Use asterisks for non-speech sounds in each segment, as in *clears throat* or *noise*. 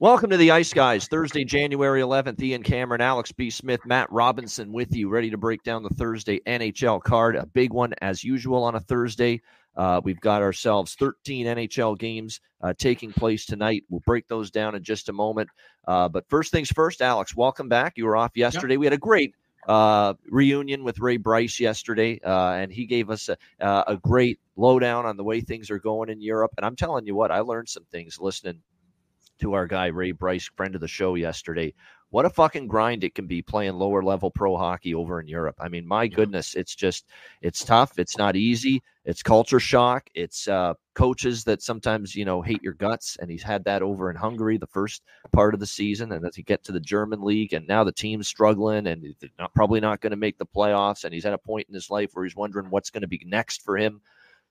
Welcome to the Ice Guys, Thursday, January 11th. Ian Cameron, Alex B. Smith, Matt Robinson with you, ready to break down the Thursday NHL card. A big one, as usual, on a Thursday. Uh, we've got ourselves 13 NHL games uh, taking place tonight. We'll break those down in just a moment. Uh, but first things first, Alex, welcome back. You were off yesterday. Yep. We had a great uh, reunion with Ray Bryce yesterday, uh, and he gave us a, uh, a great lowdown on the way things are going in Europe. And I'm telling you what, I learned some things listening to our guy Ray Bryce, friend of the show yesterday. What a fucking grind it can be playing lower level pro hockey over in Europe. I mean, my goodness, it's just it's tough. It's not easy. It's culture shock. It's uh, coaches that sometimes you know hate your guts, and he's had that over in Hungary the first part of the season, and as he get to the German league, and now the team's struggling, and they're not, probably not going to make the playoffs, and he's at a point in his life where he's wondering what's going to be next for him.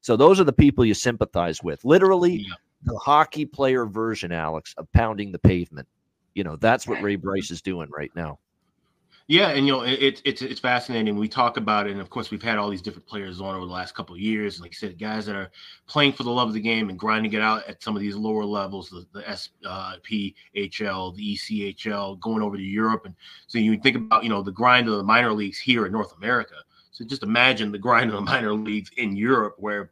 So those are the people you sympathize with. Literally, yeah the hockey player version, Alex, of pounding the pavement. You know, that's what Ray Bryce is doing right now. Yeah, and you know it, it's it's fascinating. We talk about it, and of course we've had all these different players on over the last couple of years. Like you said, guys that are playing for the love of the game and grinding it out at some of these lower levels, the, the SPHL, uh, the ECHL, going over to Europe, and so you think about you know the grind of the minor leagues here in North America. So just imagine the grind of the minor leagues in Europe, where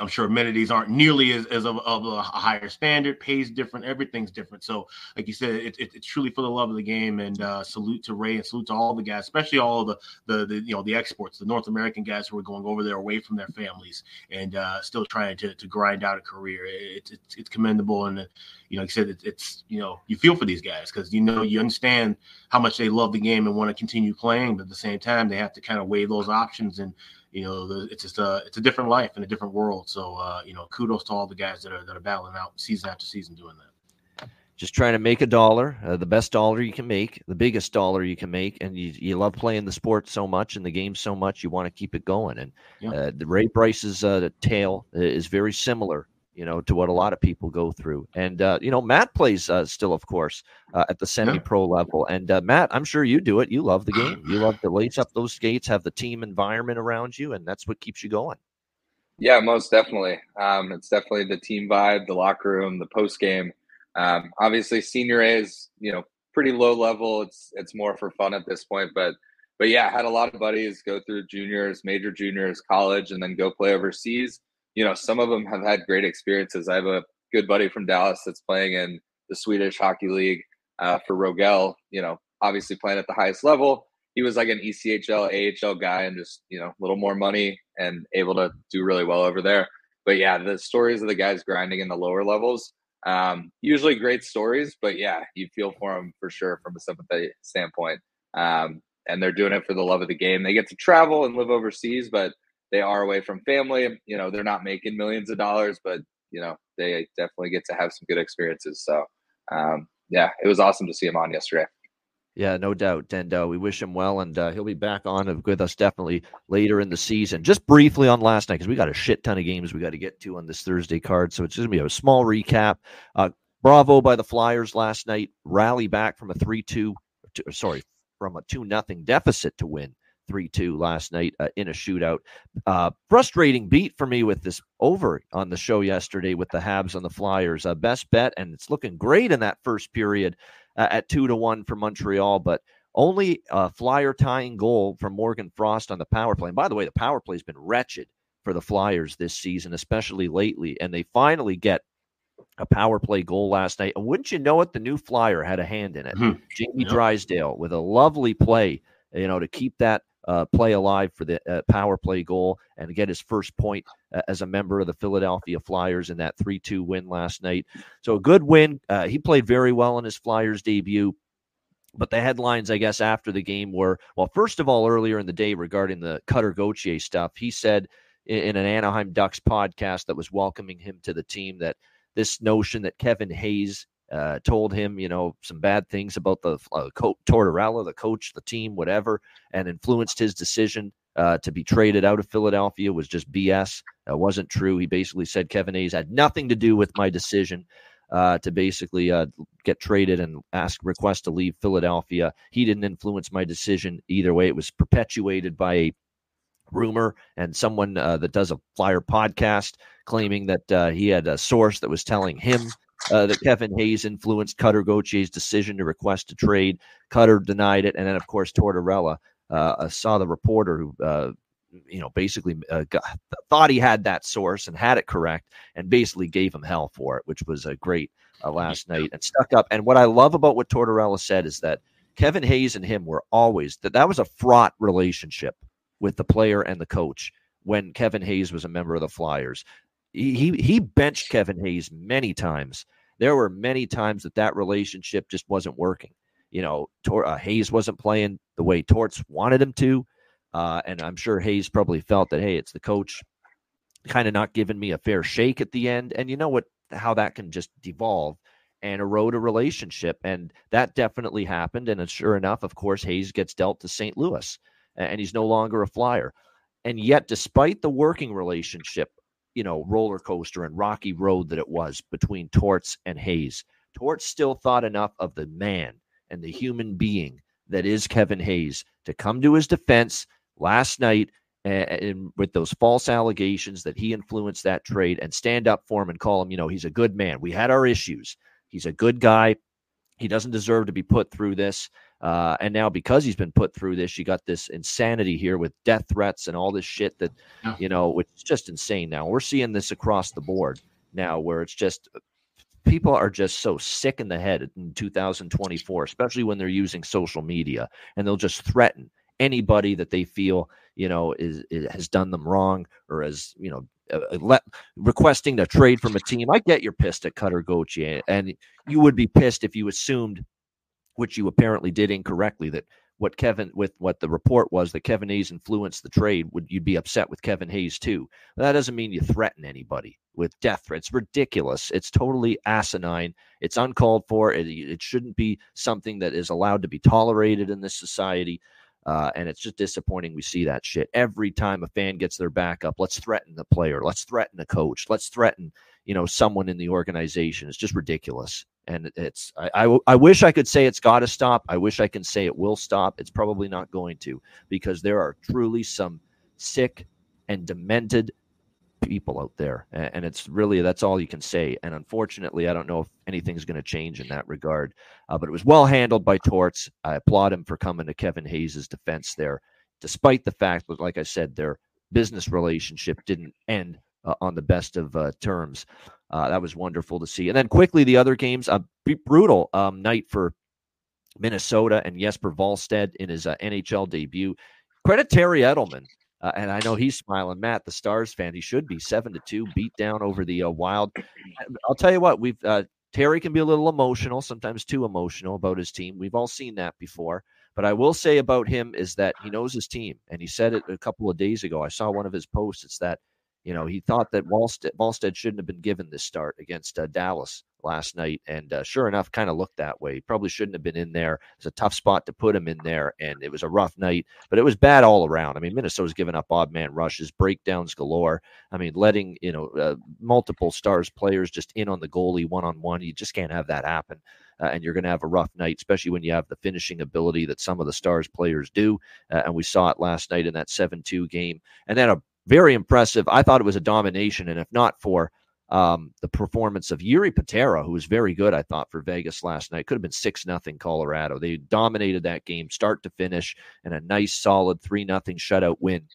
I'm sure amenities aren't nearly as, as of, of, a higher standard. Pays different, everything's different. So, like you said, it, it, it's truly for the love of the game. And uh, salute to Ray and salute to all the guys, especially all the, the, the you know the exports, the North American guys who are going over there away from their families and uh, still trying to, to grind out a career. It's it's, it's commendable, and you know, like I said, it, it's you know you feel for these guys because you know you understand how much they love the game and want to continue playing, but at the same time they have to kind of weigh those options and you know, the, it's just a it's a different life and a different world. So uh, you know, kudos to all the guys that are that are battling out season after season doing that. Just trying to make a dollar, uh, the best dollar you can make, the biggest dollar you can make, and you, you love playing the sport so much and the game so much, you want to keep it going. And yeah. uh, the Ray Bryce's uh, tale is very similar you know, to what a lot of people go through. And uh, you know, Matt plays uh, still, of course, uh, at the semi-pro yeah. level. And uh, Matt, I'm sure you do it. You love the *sighs* game. You love to lace up those skates, have the team environment around you, and that's what keeps you going. Yeah, most definitely. Um, it's definitely the team vibe, the locker room, the post game. Um, obviously, senior A is you know pretty low level. It's it's more for fun at this point, but but yeah, I had a lot of buddies go through juniors, major juniors, college, and then go play overseas you know, some of them have had great experiences. I have a good buddy from Dallas that's playing in the Swedish Hockey League uh, for Rögle. You know, obviously playing at the highest level. He was like an ECHL, AHL guy, and just you know, a little more money and able to do really well over there. But yeah, the stories of the guys grinding in the lower levels, um, usually great stories. But yeah, you feel for them for sure from a sympathy standpoint. Um, and they're doing it for the love of the game. They get to travel and live overseas, but they are away from family. You know, they're not making millions of dollars, but you know, they definitely get to have some good experiences. So, um, yeah, it was awesome to see him on yesterday. Yeah, no doubt. And uh, we wish him well, and uh, he'll be back on with us definitely later in the season. Just briefly on last night, because we got a shit ton of games we got to get to on this Thursday card. So it's going to be a small recap. Uh, bravo by the Flyers last night. Rally back from a 3 2, sorry, from a 2 nothing deficit to win 3 2 last night uh, in a shootout. Uh, frustrating beat for me with this over on the show yesterday with the Habs on the Flyers. Uh, best bet, and it's looking great in that first period uh, at 2 to 1 for Montreal, but only a Flyer tying goal from Morgan Frost on the power play. And by the way, the power play has been wretched for the Flyers this season, especially lately. And they finally get a power play goal last night. And wouldn't you know it, the new Flyer had a hand in it. Mm-hmm. Jamie yep. Drysdale with a lovely play, you know, to keep that uh, play alive for the uh, power play goal and get his first point uh, as a member of the Philadelphia Flyers in that 3 2 win last night. So a good win. Uh, he played very well in his Flyers debut. But the headlines, I guess, after the game were well, first of all, earlier in the day regarding the Cutter Gauthier stuff, he said in an Anaheim Ducks podcast that was welcoming him to the team that this notion that Kevin Hayes uh, told him, you know, some bad things about the uh, co- Tortorella, the coach, the team, whatever, and influenced his decision uh, to be traded out of Philadelphia was just BS. It wasn't true. He basically said Kevin Hayes had nothing to do with my decision uh, to basically uh, get traded and ask request to leave Philadelphia. He didn't influence my decision either way. It was perpetuated by a rumor and someone uh, that does a flyer podcast claiming that uh, he had a source that was telling him uh, that Kevin Hayes influenced Cutter Gauthier's decision to request a trade. Cutter denied it, and then of course Tortorella uh, saw the reporter who uh, you know basically uh, got, thought he had that source and had it correct, and basically gave him hell for it, which was a great uh, last night and stuck up. And what I love about what Tortorella said is that Kevin Hayes and him were always that that was a fraught relationship with the player and the coach when Kevin Hayes was a member of the Flyers. He he benched Kevin Hayes many times. There were many times that that relationship just wasn't working. You know, Tor, uh, Hayes wasn't playing the way Torts wanted him to, uh, and I'm sure Hayes probably felt that hey, it's the coach kind of not giving me a fair shake at the end. And you know what? How that can just devolve and erode a relationship, and that definitely happened. And sure enough, of course, Hayes gets dealt to St. Louis, and he's no longer a Flyer. And yet, despite the working relationship, you know, roller coaster and rocky road that it was between Torts and Hayes, Torts still thought enough of the man and the human being that is Kevin Hayes to come to his defense last night and with those false allegations that he influenced that trade and stand up for him and call him, you know, he's a good man. We had our issues. He's a good guy. He doesn't deserve to be put through this. Uh, and now because he's been put through this, you got this insanity here with death threats and all this shit that, yeah. you know, it's just insane now. We're seeing this across the board now where it's just people are just so sick in the head in 2024, especially when they're using social media and they'll just threaten anybody that they feel, you know, is, is has done them wrong or as, you know, uh, uh let, requesting a trade from a team. I get you're pissed at Cutter Gauthier, and you would be pissed if you assumed which you apparently did incorrectly, that what Kevin with what the report was that Kevin Hayes influenced the trade, would you'd be upset with Kevin Hayes too? That doesn't mean you threaten anybody with death threats. Ridiculous. It's totally asinine. It's uncalled for. It, it shouldn't be something that is allowed to be tolerated in this society. Uh, and it's just disappointing we see that shit every time a fan gets their back up. Let's threaten the player. Let's threaten the coach. Let's threaten, you know, someone in the organization. It's just ridiculous and it's I, I, I wish I could say it's got to stop. I wish I can say it will stop. It's probably not going to because there are truly some sick and demented people out there, and, it's really that's all you can say. And unfortunately, I don't know if anything's going to change in that regard. Uh, but it was well handled by Torts. I applaud him for coming to Kevin Hayes' defense there, despite the fact that, like I said, their business relationship didn't end uh, on the best of uh, terms. Uh, that was wonderful to see. And then quickly, the other games, a brutal um, night for Minnesota and Jesper Wallstedt in his uh, NHL debut. Credit Terry Edelman. Uh, and I know he's smiling. Matt, the Stars fan, he should be seven to two, beat down over the uh, Wild. I'll tell you what, we've Terry can be a little emotional, sometimes too emotional about his team. We've all seen that before. But I will say about him is that he knows his team, and he said it a couple of days ago. I saw one of his posts. It's that you know, he thought that Wallstedt shouldn't have been given this start against uh, Dallas last night, and uh, sure enough, kind of looked that way. He probably shouldn't have been in there. It's a tough spot to put him in there, and it was a rough night, but it was bad all around. I mean, Minnesota's giving up odd man rushes, breakdowns galore. I mean, letting you know uh, multiple stars players just in on the goalie one on one. You just can't have that happen. Uh, and you're going to have a rough night, especially when you have the finishing ability that some of the stars players do. Uh, and we saw it last night in that 7 2 game. And then a very impressive. I thought it was a domination, and if not for um, the performance of Jiri Patera, who was very good, I thought for Vegas last night, could have been six nothing Colorado. They dominated that game, start to finish, and a nice solid three nothing shutout win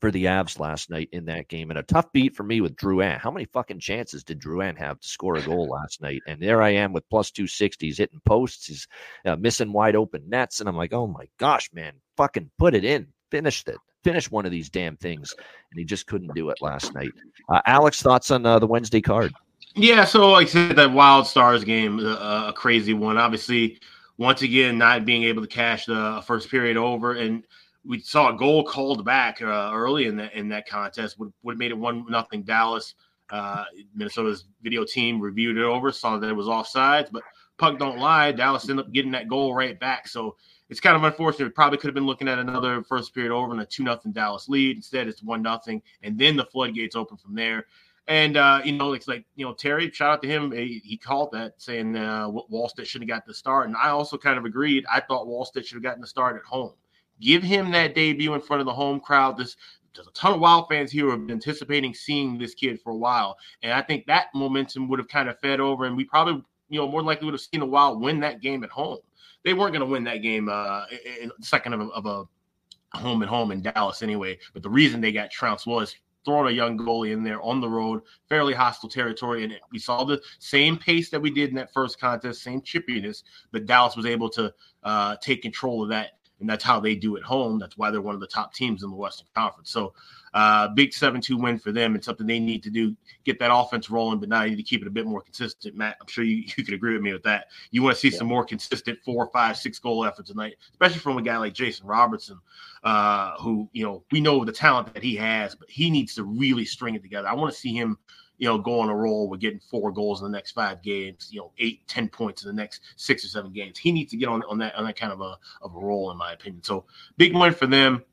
for the Avs last night in that game. And a tough beat for me with Drouin. How many fucking chances did Drouin have to score a goal last night? And there I am with plus 260. He's hitting posts. He's uh, missing wide open nets. And I'm like, oh my gosh, man, fucking put it in. Finish it finish one of these damn things, and he just couldn't do it last night. Uh, Alex, thoughts on uh, the Wednesday card? Yeah, so like I said, that Wild Stars game, uh, a crazy one. Obviously, once again, not being able to cash the first period over, and we saw a goal called back uh, early in that in that contest would would have made it one nothing Dallas. Uh, Minnesota's video team reviewed it over, saw that it was offsides, but puck don't lie. Dallas ended up getting that goal right back. So it's kind of unfortunate. We probably could have been looking at another first period over and a two nothing Dallas lead. Instead, it's one nothing, and then the floodgates open from there. And uh, you know, it's like you know, Terry. Shout out to him. He, he called that saying uh, Wallstedt should have got the start, and I also kind of agreed. I thought Wallstedt should have gotten the start at home. Give him that debut in front of the home crowd. This there's a ton of Wild fans here who have been anticipating seeing this kid for a while, and I think that momentum would have kind of fed over, and we probably, you know, more likely would have seen the Wild win that game at home. They weren't going to win that game uh, in second of a, of a home and home in Dallas anyway. But the reason they got trounced was throwing a young goalie in there on the road, fairly hostile territory. And we saw the same pace that we did in that first contest, same chippiness, but Dallas was able to uh, take control of that and that's how they do at home. That's why they're one of the top teams in the Western Conference. So, uh, big seven-two win for them. It's something they need to do, get that offense rolling, but now you need to keep it a bit more consistent. Matt, I'm sure you, you could agree with me with that. You want to see yeah. some more consistent four, five, six goal effort tonight, especially from a guy like Jason Robertson, uh, who you know we know the talent that he has, but he needs to really string it together. I want to see him you know, go on a roll with getting four goals in the next five games, you know, eight, ten points in the next six or seven games. He needs to get on, on that on that kind of a of a roll, in my opinion. So big win for them.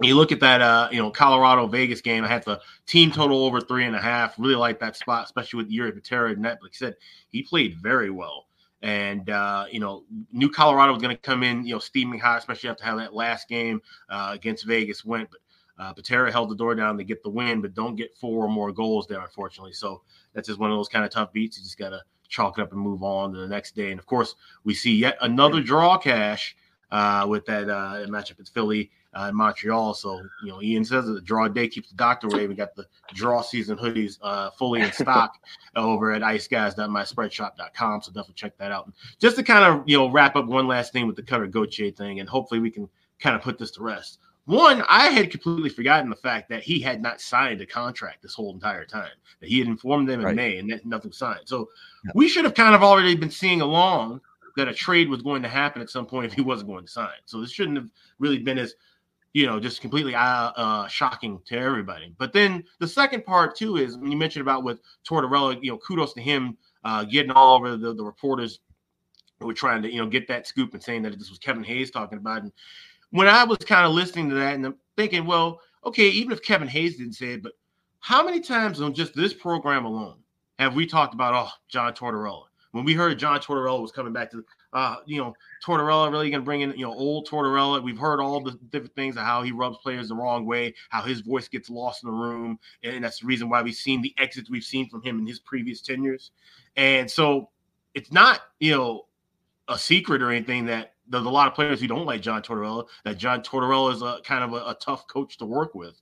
You look at that, uh, you know, Colorado Vegas game. I had the team total over three and a half. Really like that spot, especially with Jiri Patera. And I said, he played very well. And uh, you know, New Colorado was going to come in, you know, steaming hot, especially after how that last game uh, against Vegas went. But uh, Patera held the door down to get the win, but don't get four or more goals there, unfortunately. So that's just one of those kind of tough beats. You just got to chalk it up and move on to the next day. And of course, we see yet another draw cash uh, with that uh, matchup with Philly uh, in Montreal. So, you know, Ian says that the draw day keeps the doctor away. We got the draw season hoodies uh, fully in stock *laughs* over at iceguys.myspreadshop.com. So definitely check that out. And just to kind of, you know, wrap up one last thing with the Cutter Gauthier thing, and hopefully we can kind of put this to rest. One, I had completely forgotten the fact that he had not signed a contract this whole entire time. That he had informed them in right. May and that nothing signed. So yeah. we should have kind of already been seeing along that a trade was going to happen at some point if he wasn't going to sign. So this shouldn't have really been as, you know, just completely uh, uh, shocking to everybody. But then the second part too is when you mentioned about with Tortorella, you know, kudos to him uh, getting all over the, the reporters who were trying to, you know, get that scoop and saying that this was Kevin Hayes talking about. And when I was kind of listening to that and I'm thinking, well, okay, even if Kevin Hayes didn't say it, but how many times on just this program alone have we talked about, oh, John Tortorella? When we heard John Tortorella was coming back to, uh, you know, Tortorella really going to bring in, you know, old Tortorella. We've heard all the different things of how he rubs players the wrong way, how his voice gets lost in the room. And that's the reason why we've seen the exits we've seen from him in his previous tenures. And so it's not, you know, a secret or anything that there's a lot of players who don't like John Tortorella. That John Tortorella is a kind of a, a tough coach to work with.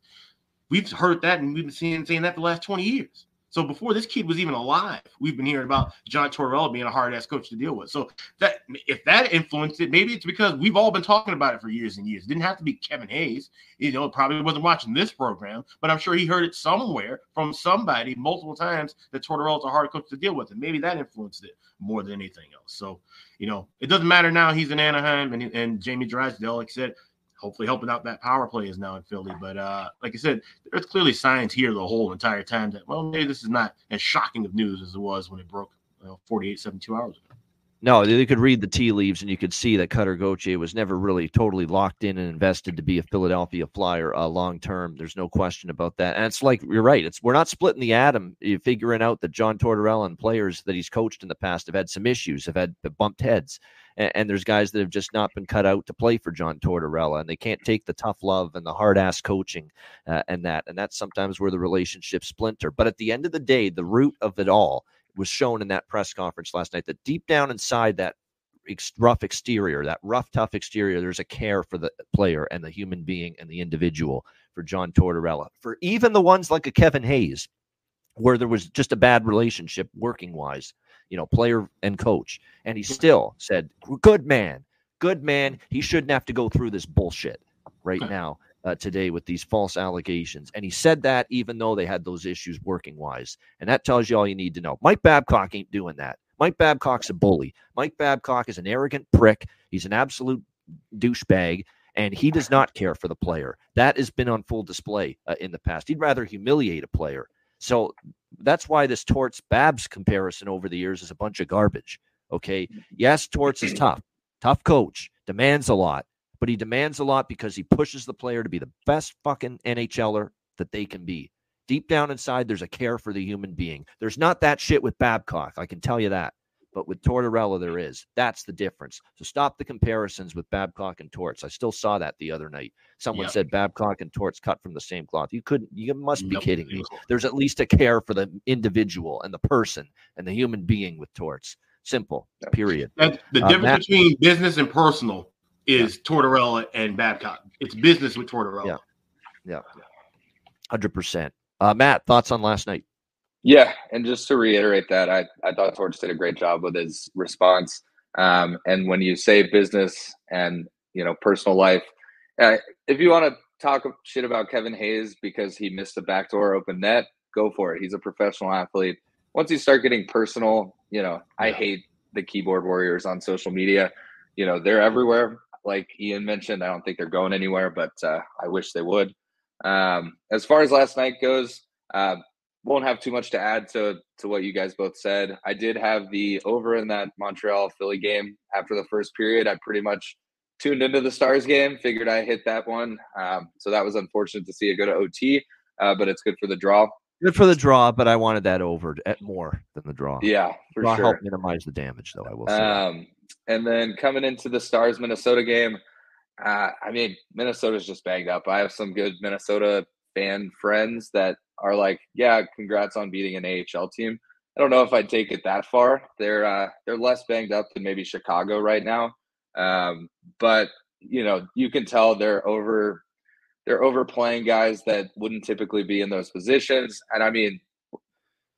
We've heard that, and we've been seeing saying that the last 20 years. So before this kid was even alive, we've been hearing about John Tortorella being a hard ass coach to deal with. So that if that influenced it, maybe it's because we've all been talking about it for years and years. It didn't have to be Kevin Hayes. You know, probably wasn't watching this program, but I'm sure he heard it somewhere from somebody multiple times that Tortorella's a hard coach to deal with, and maybe that influenced it more than anything else. So you know, it doesn't matter now. He's in Anaheim, and and Jamie Drysdale, like I said, hopefully helping out that power play is now in Philly. But uh, like I said, there's clearly signs here the whole entire time that well, maybe this is not as shocking of news as it was when it broke you know, 48, 72 hours ago. No, they could read the tea leaves and you could see that Cutter Gauthier was never really totally locked in and invested to be a Philadelphia Flyer uh, long term. There's no question about that. And it's like you're right. It's we're not splitting the atom. You're figuring out that John Tortorella and players that he's coached in the past have had some issues, have had bumped heads and, and, there's guys that have just not been cut out to play for John Tortorella, and they can't take the tough love and the hard ass coaching uh, and that, and that's sometimes where the relationships splinter. But at the end of the day, the root of it all was shown in that press conference last night. That deep down inside that rough exterior, that rough, tough exterior, there's a care for the player and the human being and the individual for John Tortorella. For even the ones like a Kevin Hayes, where there was just a bad relationship working wise, you know, player and coach. And he still said, good man, good man. He shouldn't have to go through this bullshit right now uh, today with these false allegations. And he said that even though they had those issues working wise. And that tells you all you need to know. Mike Babcock ain't doing that. Mike Babcock's a bully. Mike Babcock is an arrogant prick. He's an absolute douchebag and he does not care for the player. That has been on full display uh, in the past. He'd rather humiliate a player So that's why this Torts Babs comparison over the years is a bunch of garbage. Okay. Yes, Torts is tough, tough coach, demands a lot, but he demands a lot because he pushes the player to be the best fucking NHLer that they can be. Deep down inside, there's a care for the human being. There's not that shit with Babcock. I can tell you that. But with Tortorella, there is. That's the difference. So stop the comparisons with Babcock and Torts. I still saw that the other night. Someone yep. said Babcock and Torts cut from the same cloth. You couldn't. You must be nope. kidding me. There's at least a care for the individual and the person and the human being with Torts. Simple. Period. That's the uh, difference Matt, between business and personal is yeah. Tortorella and Babcock. It's business with Tortorella. Yeah. Yeah. Hundred percent. Uh, Matt, thoughts on last night? Yeah, and just to reiterate that, I, I thought Torch did a great job with his response. Um, and when you say business and you know personal life, uh, if you want to talk shit about Kevin Hayes because he missed a backdoor open net, go for it. He's a professional athlete. Once you start getting personal, you know I hate the keyboard warriors on social media. You know they're everywhere. Like Ian mentioned, I don't think they're going anywhere, but uh, I wish they would. Um, as far as last night goes, uh, won't have too much to add to to what you guys both said. I did have the over in that Montreal Philly game after the first period. I pretty much tuned into the Stars game, figured I hit that one. Um, so that was unfortunate to see it go to OT, uh, but it's good for the draw. Good for the draw, but I wanted that over at more than the draw. Yeah, for draw sure. Help minimize the damage, though. I will. Say um, and then coming into the Stars Minnesota game, uh, I mean Minnesota's just banged up. I have some good Minnesota fan friends that are like, yeah, congrats on beating an AHL team. I don't know if I'd take it that far. They're uh, they're less banged up than maybe Chicago right now, um, but you know you can tell they're over they're overplaying guys that wouldn't typically be in those positions. And I mean,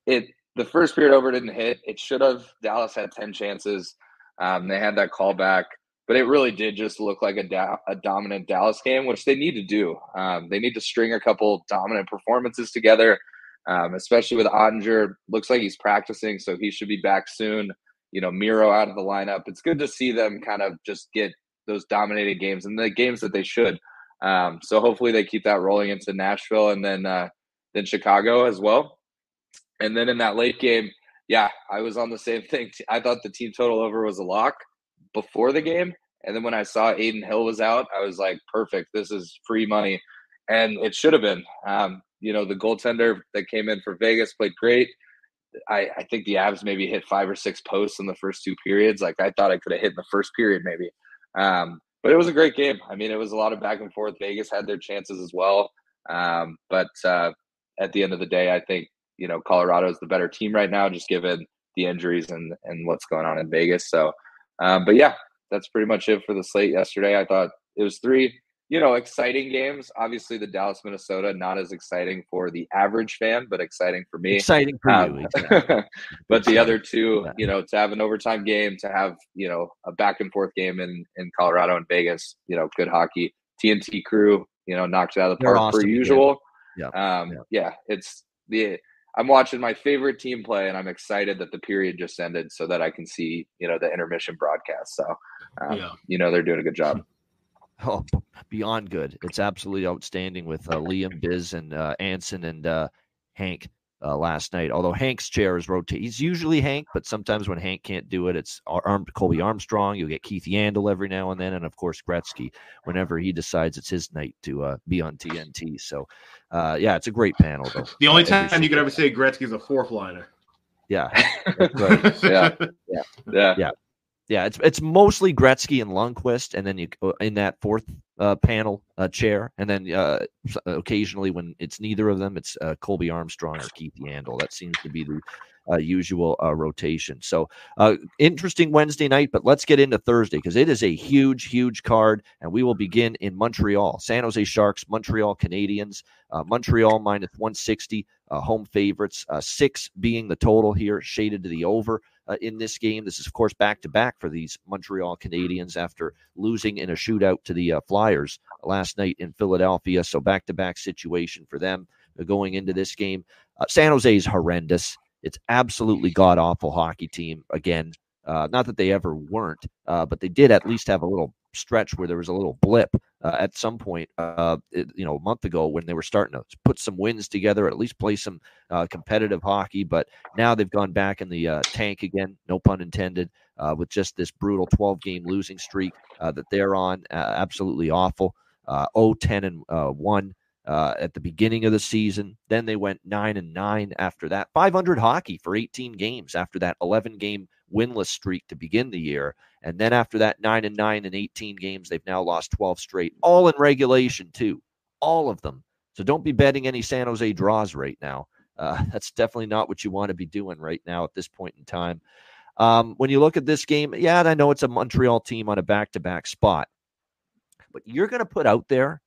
it the first period over didn't hit. It should have. Dallas had ten chances. Um, they had that call back but it really did just look like a, da- a dominant Dallas game, which they need to do. Um, they need to string a couple dominant performances together, um, especially with Oettinger. Looks like he's practicing, so he should be back soon. You know, Miro out of the lineup. It's good to see them kind of just get those dominated games and the games that they should. Um, so hopefully they keep that rolling into Nashville and then uh, then Chicago as well. And then in that late game, yeah, I was on the same *laughs* thing. I thought the team total over was a lock before the game. And then when I saw Adin Hill was out, I was like, perfect. This is free money. And it should have been. Um, you know, the goaltender that came in for Vegas played great. I, I think the Avs maybe hit five or six posts in the first two periods. Like I thought I could have hit in the first period, maybe. Um, but it was a great game. I mean, it was a lot of back and forth. Vegas had their chances as well. Um, but uh, at the end of the day, I think, you know, Colorado is the better team right now, just given the injuries and, and what's going on in Vegas. So, um, but yeah, that's pretty much it for the slate yesterday. I thought it was three, you know, exciting games. Obviously, the Dallas, Minnesota, not as exciting for the average fan, but exciting for me. Exciting for um, you. Exactly. *laughs* but the other two, you know, to have an overtime game, to have you know a back and forth game in in Colorado and Vegas, you know, good hockey. TNT crew, you know, knocked it out of the park awesome per usual. Yeah. Um, yeah. yeah, it's the I'm watching my favorite team play, and I'm excited that the period just ended so that I can see you know the intermission broadcast. So, um, yeah. you know, they're doing a good job. *laughs* Oh, beyond good! It's absolutely outstanding with uh, Liam, Biz, and uh, Anson and uh, Hank uh, last night. Although Hank's chair is rotated, he's usually Hank, but sometimes when Hank can't do it, it's Arm- Colby Armstrong. You'll get Keith Yandle every now and then, and of course Gretzky whenever he decides it's his night to uh, be on TNT. So, uh, yeah, it's a great panel. Though. The only time you could ever say Gretzky's a fourth liner. Yeah, *laughs* right. yeah, yeah, yeah, yeah. Yeah, it's it's mostly Gretzky and Lundqvist, and then you uh, in that fourth uh, panel uh, chair, and then uh, occasionally when it's neither of them, it's uh, Colby Armstrong or Keith Yandle. That seems to be the uh, usual rotation. So interesting Wednesday night, but let's get into Thursday because it is a huge, huge card, and we will begin in Montreal. San Jose Sharks, Montreal Canadiens, Montreal minus one sixty, home favorites, six being the total here, shaded to the over uh, in this game. This is, of course, back to back for these Montreal Canadiens after losing in a shootout to the uh, Flyers last night in Philadelphia. So, back to back situation for them uh, going into this game. Uh, San Jose is horrendous. It's absolutely god awful hockey team again. Uh, not that they ever weren't, uh, but they did at least have a little stretch where there was a little blip uh, at some point, uh, you know, a month ago when they were starting to put some wins together, at least play some uh, competitive hockey. But now they've gone back in the uh, tank again, no pun intended, uh, with just this brutal 12 game losing streak uh, that they're on. absolutely awful. Uh, 0 10 and 1 at the beginning of the season. Then they went 9 and 9 after that. 500 hockey for 18 games after that 11 game winless streak to begin the year. And then after that, nine and nine and 18 games, they've now lost 12 straight, all in regulation, too. All of them. So don't be betting any San Jose draws right now. Uh, *laughs* that's definitely not what you want to be doing right now at this point in time. Um, when you look at this game, yeah, I know it's a Montreal team on a back to back spot, but you're going to put out there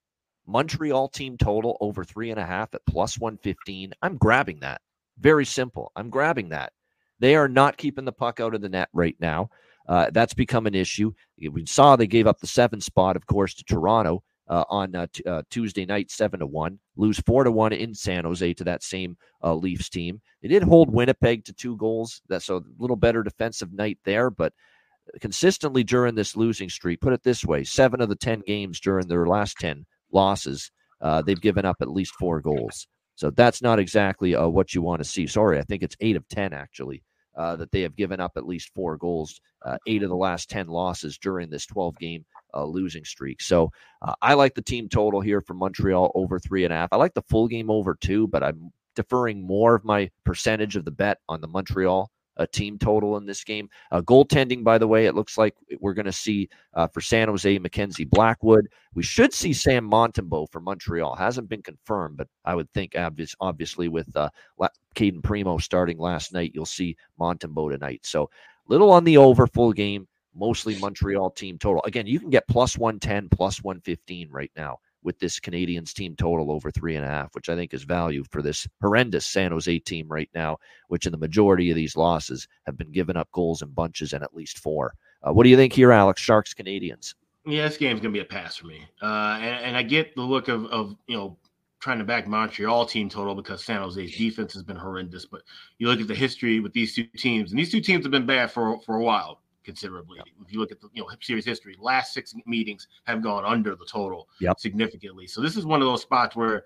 Montreal team total over three and a half at plus 115. I'm grabbing that. Very simple. I'm grabbing that. They are not keeping the puck out of the net right now. Uh, that's become an issue. We saw they gave up the seven spot, of course, to Toronto uh, on uh, t- uh, Tuesday night, seven to one. Lose four to one in San Jose to that same uh, Leafs team. They did hold Winnipeg to two goals. That's a little better defensive night there, but consistently during this losing streak, put it this way: seven of the ten games during their last ten losses, uh, they've given up at least four goals. So that's not exactly what you want to see. Sorry, I think it's eight of ten actually uh, that they have given up at least four goals, uh, eight of the last 10 losses during this 12 game uh, losing streak. So uh, I like the team total here for Montreal over three and a half. I like the full game over two, but I'm deferring more of my percentage of the bet on the Montreal a team total in this game. Uh, goaltending, by the way, it looks like we're going to see uh, for San Jose Mackenzie Blackwood. We should see Sam Montembeault for Montreal. Hasn't been confirmed, but I would think obvious, obviously with uh, Cayden Primeau starting last night, you'll see Montembeault tonight. So little on the over full game, mostly Montreal team total. Again, you can get plus 110, plus 115 right now with this Canadiens team total over three and a half, which I think is value for this horrendous San Jose team right now, which in the majority of these losses have been giving up goals in bunches and at least four. Uh, what do you think here, Alex? Sharks Canadiens? Yeah, this game's gonna be a pass for me, uh, and, and I get the look of, of you know trying to back Montreal team total because San Jose's defense has been horrendous. But you look at the history with these two teams, and these two teams have been bad for for a while considerably. Yep. If you look at the you know series history, last six meetings have gone under the total yep. significantly. So this is one of those spots where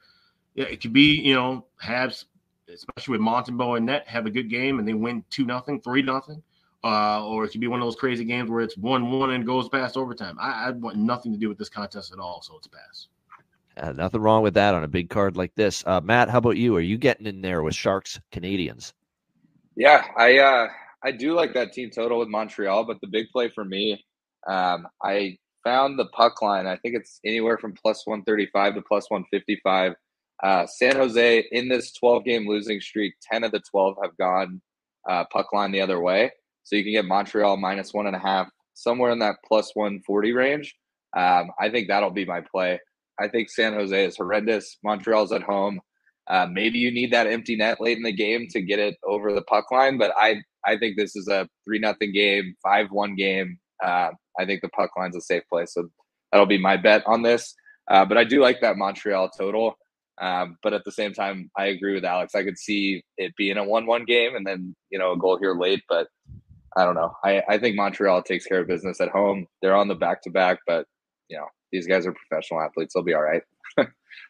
yeah, it could be you know Habs, especially with Montembeault and net, have a good game and they win two nothing, three nothing. Uh, or it could be one of those crazy games where it's one one and goes past overtime. I, I want nothing to do with this contest at all, so it's a pass. Uh, nothing wrong with that on a big card like this. Uh, Matt, how about you? Are you getting in there with Sharks Canadiens? Yeah, I uh, I do like that team total with Montreal, but the big play for me, um, I found the puck line. I think it's anywhere from plus 135 to plus 155. Uh, San Jose in this 12 game losing streak, 10 of the 12 have gone uh, puck line the other way. So you can get Montreal minus one and a half, somewhere in that plus 140 range. Um, I think that'll be my play. I think San Jose is horrendous. Montreal's at home. Uh, maybe you need that empty net late in the game to get it over the puck line, but I I think this is a three nothing game, five one game. Uh, I think the puck line's a safe play, so that'll be my bet on this. Uh, but I do like that Montreal total. Um, but at the same time, I agree with Alex. I could see it being a one-one game and then you know a goal here late, but I don't know. I, I think Montreal takes care of business at home. They're on the back-to-back, but you know these guys are professional athletes. They'll be all right. *laughs*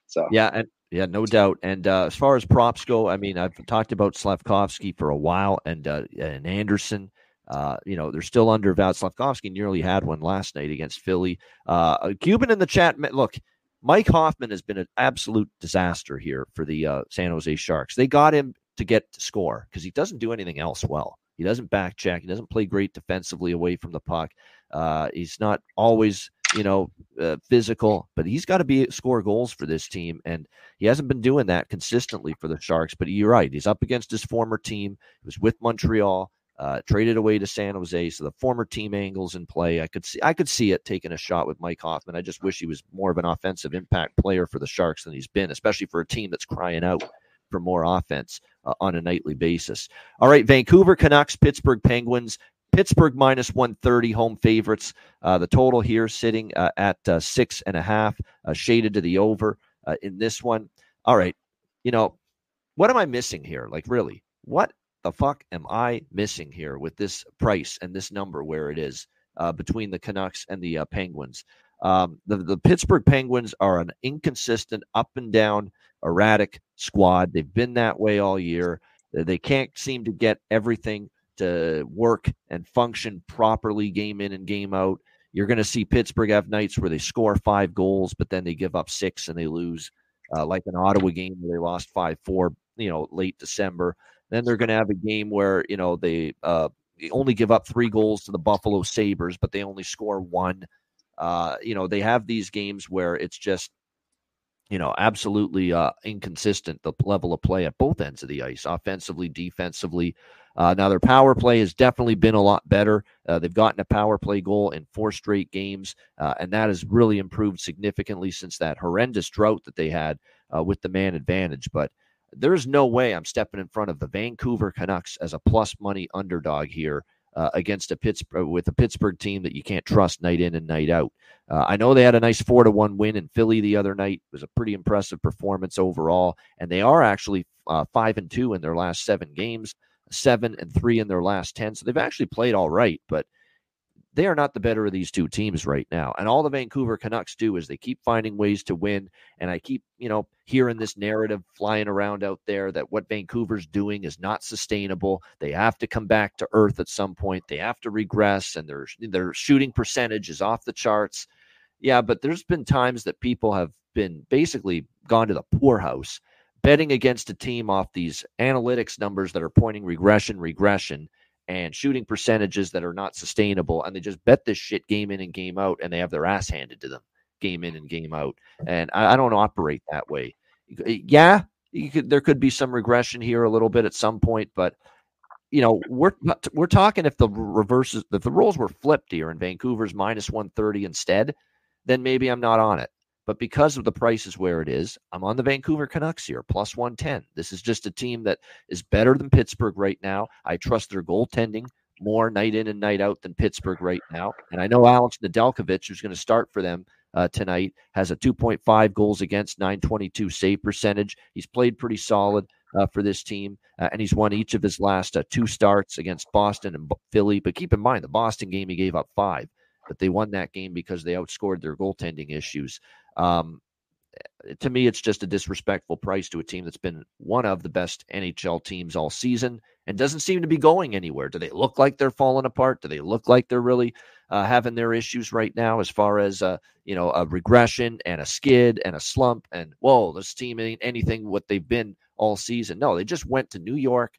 so yeah, and yeah, no doubt. And uh, as far as props go, I mean, I've talked about Slavkovsky for a while, and uh, and Anderson. Uh, you know, they're still undervalued. Slavkovsky nearly had one last night against Philly. Uh, Cuban in the chat. Look, Mike Hoffman has been an absolute disaster here for the uh, San Jose Sharks. They got him to get to score because he doesn't do anything else well. He doesn't back check. He doesn't play great defensively away from the puck. Uh, he's not always you know, uh, physical, but he's got to be score goals for this team, and he hasn't been doing that consistently for the Sharks. But you're right; he's up against his former team. He was with Montreal, uh, traded away to San Jose, so the former team angles in play. I could see, I could see it taking a shot with Mike Hoffman. I just wish he was more of an offensive impact player for the Sharks than he's been, especially for a team that's crying out for more offense uh, on a nightly basis. All right, Vancouver Canucks, Pittsburgh Penguins. Pittsburgh minus 130 home favorites. Uh, the total here sitting uh, at uh, six and a half, uh, shaded to the over uh, in this one. All right. You know, what am I missing here? Like, really, what the fuck am I missing here with this price and this number where it is uh, between the Canucks and the Penguins? Um, the, the Pittsburgh Penguins are an inconsistent, up and down, erratic squad. They've been that way all year. They can't seem to get everything to work and function properly game in and game out. You're going to see Pittsburgh have nights where they score five goals, but then they give up six and they lose, uh, like an Ottawa game where they lost 5 4, you know, late December. Then they're going to have a game where, you know, they uh, only give up three goals to the Buffalo Sabres, but they only score one. Uh, you know, they have these games where it's just you know, absolutely uh, inconsistent the level of play at both ends of the ice, offensively, defensively. Uh, now their power play has definitely been a lot better. Uh, they've gotten a power play goal in four straight games, uh, and that has really improved significantly since that horrendous drought that they had uh, with the man advantage. But there's no way I'm stepping in front of the Vancouver Canucks as a plus money underdog here uh, against a Pittsburgh with a Pittsburgh team that you can't trust night in and night out. Uh, I know they had a nice four to one win in Philly the other night. It was a pretty impressive performance overall, and they are actually uh, five and two in their last seven games, seven and three in their last ten. So they've actually played all right, but they are not the better of these two teams right now. And all the Vancouver Canucks do is they keep finding ways to win. And I keep, you know, hearing this narrative flying around out there that what Vancouver's doing is not sustainable. They have to come back to earth at some point. They have to regress, and their their shooting percentage is off the charts. Yeah, but there's been times that people have been basically gone to the poorhouse betting against a team off these analytics numbers that are pointing regression, regression and shooting percentages that are not sustainable. And they just bet this shit game in and game out, and they have their ass handed to them game in and game out. And I, I don't operate that way. Yeah, could, there could be some regression here a little bit at some point, but you know we're we're talking if the reverses if the roles were flipped here and Vancouver's minus 130 instead, then maybe I'm not on it. But because of the price is where it is, I'm on the Vancouver Canucks here, plus 110. This is just a team that is better than Pittsburgh right now. I trust their goaltending more night in and night out than Pittsburgh right now. And I know Alex Nedeljkovic, who's going to start for them uh, tonight, has a 2.5 goals against, 922 save percentage. He's played pretty solid. Uh, for this team, uh, and he's won each of his last uh, two starts against Boston and Philly. But keep in mind, the Boston game he gave up five, but they won that game because they outscored their goaltending issues. Um, to me, it's just a disrespectful price to a team that's been one of the best NHL teams all season and doesn't seem to be going anywhere. Do they look like they're falling apart? Do they look like they're really uh, having their issues right now as far as uh, you know a regression and a skid and a slump and whoa, this team ain't anything what they've been all season? No, they just went to New York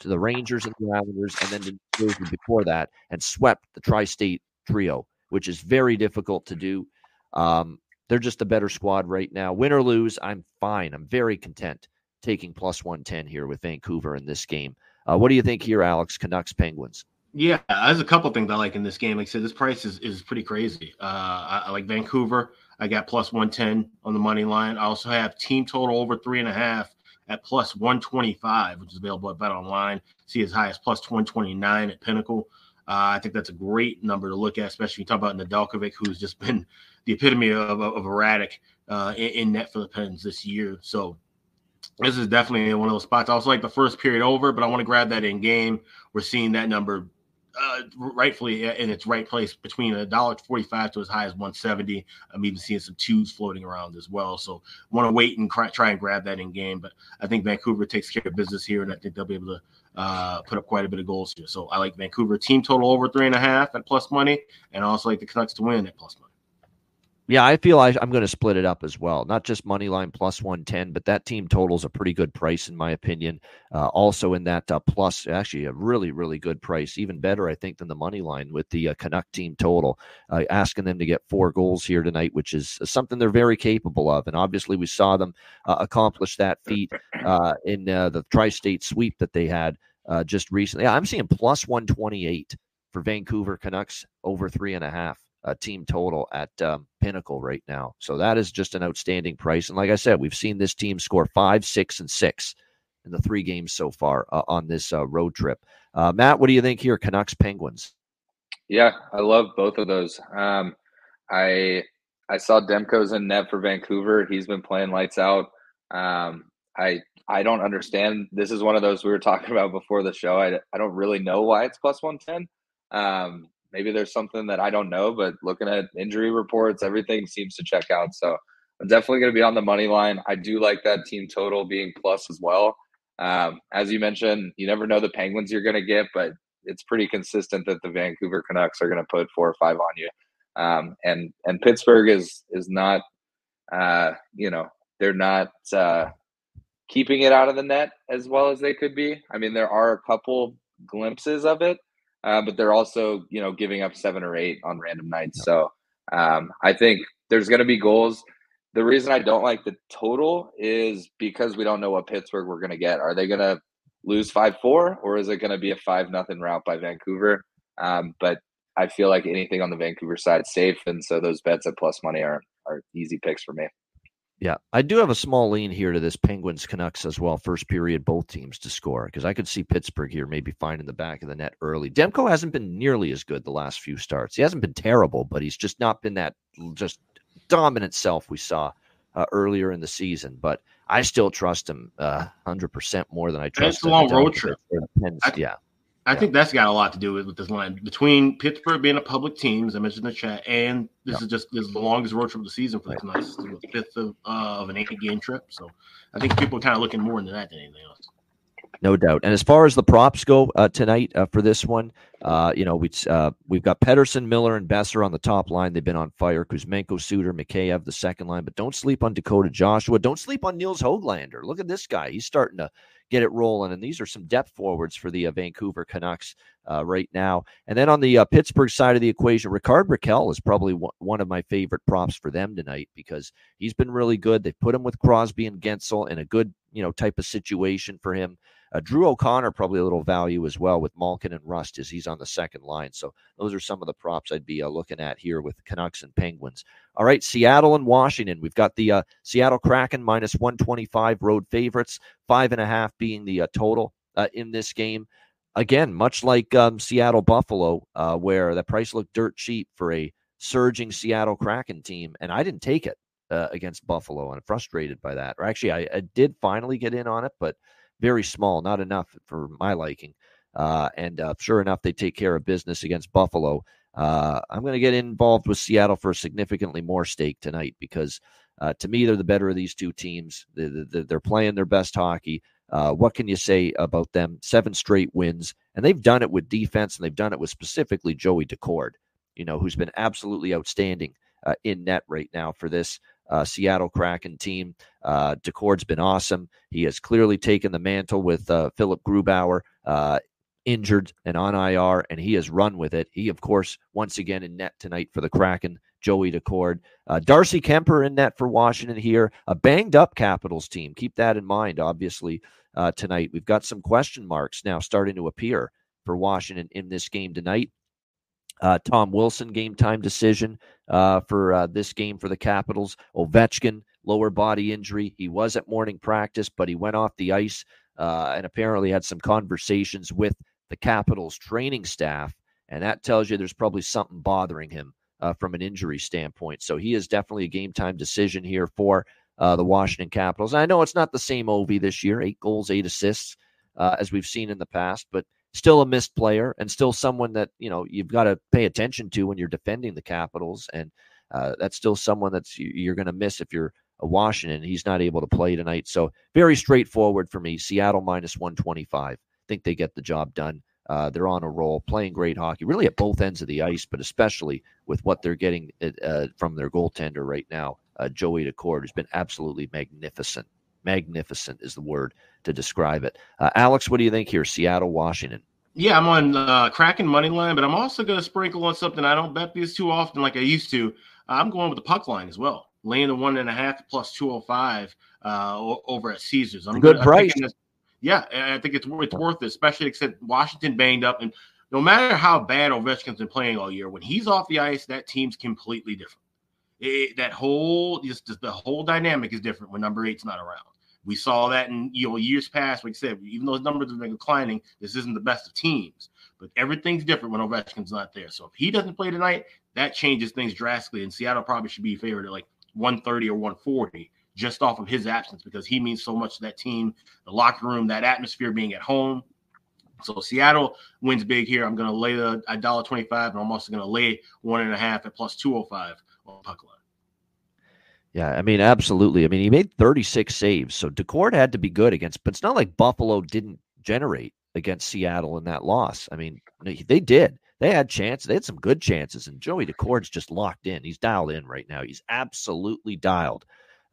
to the Rangers and the Islanders and then to Jersey before that and swept the tri-state trio, which is very difficult to do. Um, they're just a better squad right now. Win or lose, I'm fine. I'm very content taking plus 110 here with Vancouver in this game. Uh, what do you think here, Alex? Canucks Penguins. Yeah, there's a couple things I like in this game. Like I said, this price is, is pretty crazy. Uh, I, I, like Vancouver. I got plus 110 on the money line. I also have team total over three and a half at plus 125, which is available at Bet Online. See as high as plus 129 at Pinnacle. Uh, I think that's a great number to look at, especially you talk about Nedeljkovic, who's just *laughs* been the epitome of, of, of erratic uh, in, in, net for the Pens this year. So this is definitely one of those spots. I also like the first period over, but I want to grab that in game. We're seeing that number uh, rightfully in its right place between a dollar forty-five to as high as one seventy. I'm even seeing some twos floating around as well. So want to wait and try and grab that in game. But I think Vancouver takes care of business here, and I think they'll be able to uh, put up quite a bit of goals here. So I like Vancouver team total over three and a half at plus money, and I also like the Canucks to win at plus money. Yeah, I feel I, am going to split it up as well. Not just money line plus 110, but that team total is a pretty good price, in my opinion. Uh, also, in that uh, plus, actually, a really, really good price. Even better, I think, than the money line with the uh, Canuck team total. Uh, asking them to get four goals here tonight, which is something they're very capable of. And obviously, we saw them uh, accomplish that feat uh, in the tri state sweep that they had just recently. Yeah, I'm seeing plus 128 for Vancouver Canucks over three and a half uh, team total at um, Pinnacle right now. So that is just an outstanding price. And like I said, we've seen this team score five, six, and six in the three games so far uh, on this uh, road trip. Uh, Matt, what do you think here? Canucks Penguins. Yeah, I love both of those. Um, I I saw Demko's in net for Vancouver. He's been playing lights out. Um, I I don't understand. This is one of those we were talking about before the show. I, I don't really know why it's plus one ten. Um, maybe there's something that I don't know, but looking at injury reports, everything seems to check out. So I'm definitely going to be on the money line. I do like that team total being plus as well. Um, as you mentioned, you never know the Penguins you're going to get, but it's pretty consistent that the Vancouver Canucks are going to put four or five on you. Um, and and Pittsburgh is is not, uh, you know, they're not uh, keeping it out of the net as well as they could be. I mean, there are a couple glimpses of it, uh, but they're also you know giving up seven or eight on random nights. So um, I think there's going to be goals. The reason I don't like the total is because we don't know what Pittsburgh we're going to get. Are they going to lose five four, or is it going to be a five nothing route by Vancouver? Um, but I feel like anything on the Vancouver side safe, and so those bets at plus money are are easy picks for me. Yeah, I do have a small lean here to this Penguins Canucks as well. First period, both teams to score because I could see Pittsburgh here maybe finding the back of the net early. Demko hasn't been nearly as good the last few starts. He hasn't been terrible, but he's just not been that just dominant self we saw uh, earlier in the season. But I still trust him uh, hundred percent more than I trust. It's a long road trip. yeah, I think that's got a lot to do with, with this line between Pittsburgh being a public team, as I mentioned in the chat, and this is just this is the longest road trip of the season for the Canucks, the fifth of, uh, of an eight game trip. So I think people are kind of looking more into that than anything else. No doubt. And as far as the props go uh, tonight uh, for this one, uh, you know, we, uh, we've got Pettersson, Miller, and Boeser on the top line. They've been on fire. Kuzmenko, Suter, Mikheyev, the second line. But don't sleep on Dakota Joshua. Don't sleep on Nils Hoglander. Look at this guy. He's starting to get it rolling. And these are some depth forwards for the uh, Vancouver Canucks uh, right now. And then on the Pittsburgh side of the equation, Rickard Rakell is probably one of my favorite props for them tonight because he's been really good. They've put him with Crosby and Guentzel in a good, you know, type of situation for him. Uh, Drew O'Connor probably a little value as well with Malkin and Rust as he's on the second line. So those are some of the props I'd be uh, looking at here with Canucks and Penguins. All right, Seattle and Washington. We've got the uh, Seattle Kraken minus 125 road favorites, five and a half being the uh, total uh, in this game. Again, much like um, Seattle Buffalo, uh, where the price looked dirt cheap for a surging Seattle Kraken team, and I didn't take it against Buffalo. I'm frustrated by that. Or actually, I, I did finally get in on it, but very small, not enough for my liking. Uh, and uh, sure enough, they take care of business against Buffalo. Uh, I'm going to get involved with Seattle for significantly more stake tonight because uh, to me, they're the better of these two teams. They're, they're playing their best hockey. Uh, what can you say about them? Seven straight wins, and they've done it with defense, and they've done it with specifically Joey Daccord, you know, who's been absolutely outstanding uh, in net right now for this uh, Seattle Kraken team. Uh, Daccord's been awesome. He has clearly taken the mantle with uh, Philipp Grubauer uh, injured and on IR, and he has run with it. He, of course, once again in net tonight for the Kraken. Joey Daccord. uh, Darcy Kuemper in net for Washington here. A banged up Capitals team. Keep that in mind. Obviously, uh, tonight we've got some question marks now starting to appear for Washington in this game tonight. Uh, Tom Wilson game time decision uh, for uh, this game for the Capitals. Ovechkin lower body injury. He was at morning practice, but he went off the ice uh, and apparently had some conversations with the Capitals training staff, and that tells you there's probably something bothering him uh, from an injury standpoint. So he is definitely a game time decision here for uh, the Washington Capitals. And I know it's not the same Ovi this year, eight goals, eight assists, as we've seen in the past, but still a missed player and still someone that you know you've got to pay attention to when you're defending the Capitals, and uh, that's still someone that's you're going to miss if you're a Washington. He's not able to play tonight, so very straightforward for me. Seattle minus 125. Think they get the job done. Uh, they're on a roll, playing great hockey, really at both ends of the ice, but especially with what they're getting uh, from their goaltender right now, uh, Joey Daccord, who's been absolutely magnificent. Magnificent is the word to describe it. Uh, Alex, what do you think here? Seattle, Washington. Yeah, I'm on uh, Kraken money line, but I'm also going to sprinkle on something I don't bet these too often like I used to. I'm going with the puck line as well, laying the one and a half plus 205 uh, over at Caesars. I'm good gonna, price. yeah, I think it's it's worth it, especially except Washington banged up, and no matter how bad Ovechkin's been playing all year, when he's off the ice, that team's completely different. It, that whole just the whole dynamic is different when number eight's not around. We saw that in you know years past. Like I said, even though his numbers have been declining, this isn't the best of teams. But everything's different when Ovechkin's not there. So if he doesn't play tonight, that changes things drastically. And Seattle probably should be favored at like 130 or 140 just off of his absence because he means so much to that team, the locker room, that atmosphere being at home. So Seattle wins big here. I'm going to lay the a dollar twenty five, and I'm also going to lay one and a half at plus two hundred five on puck line. Yeah, I mean, absolutely. I mean, he made 36 saves, so Daccord had to be good against. But it's not like Buffalo didn't generate against Seattle in that loss. I mean, they did. They had chances. They had some good chances, and Joey Daccord's just locked in. He's dialed in right now. He's absolutely dialed,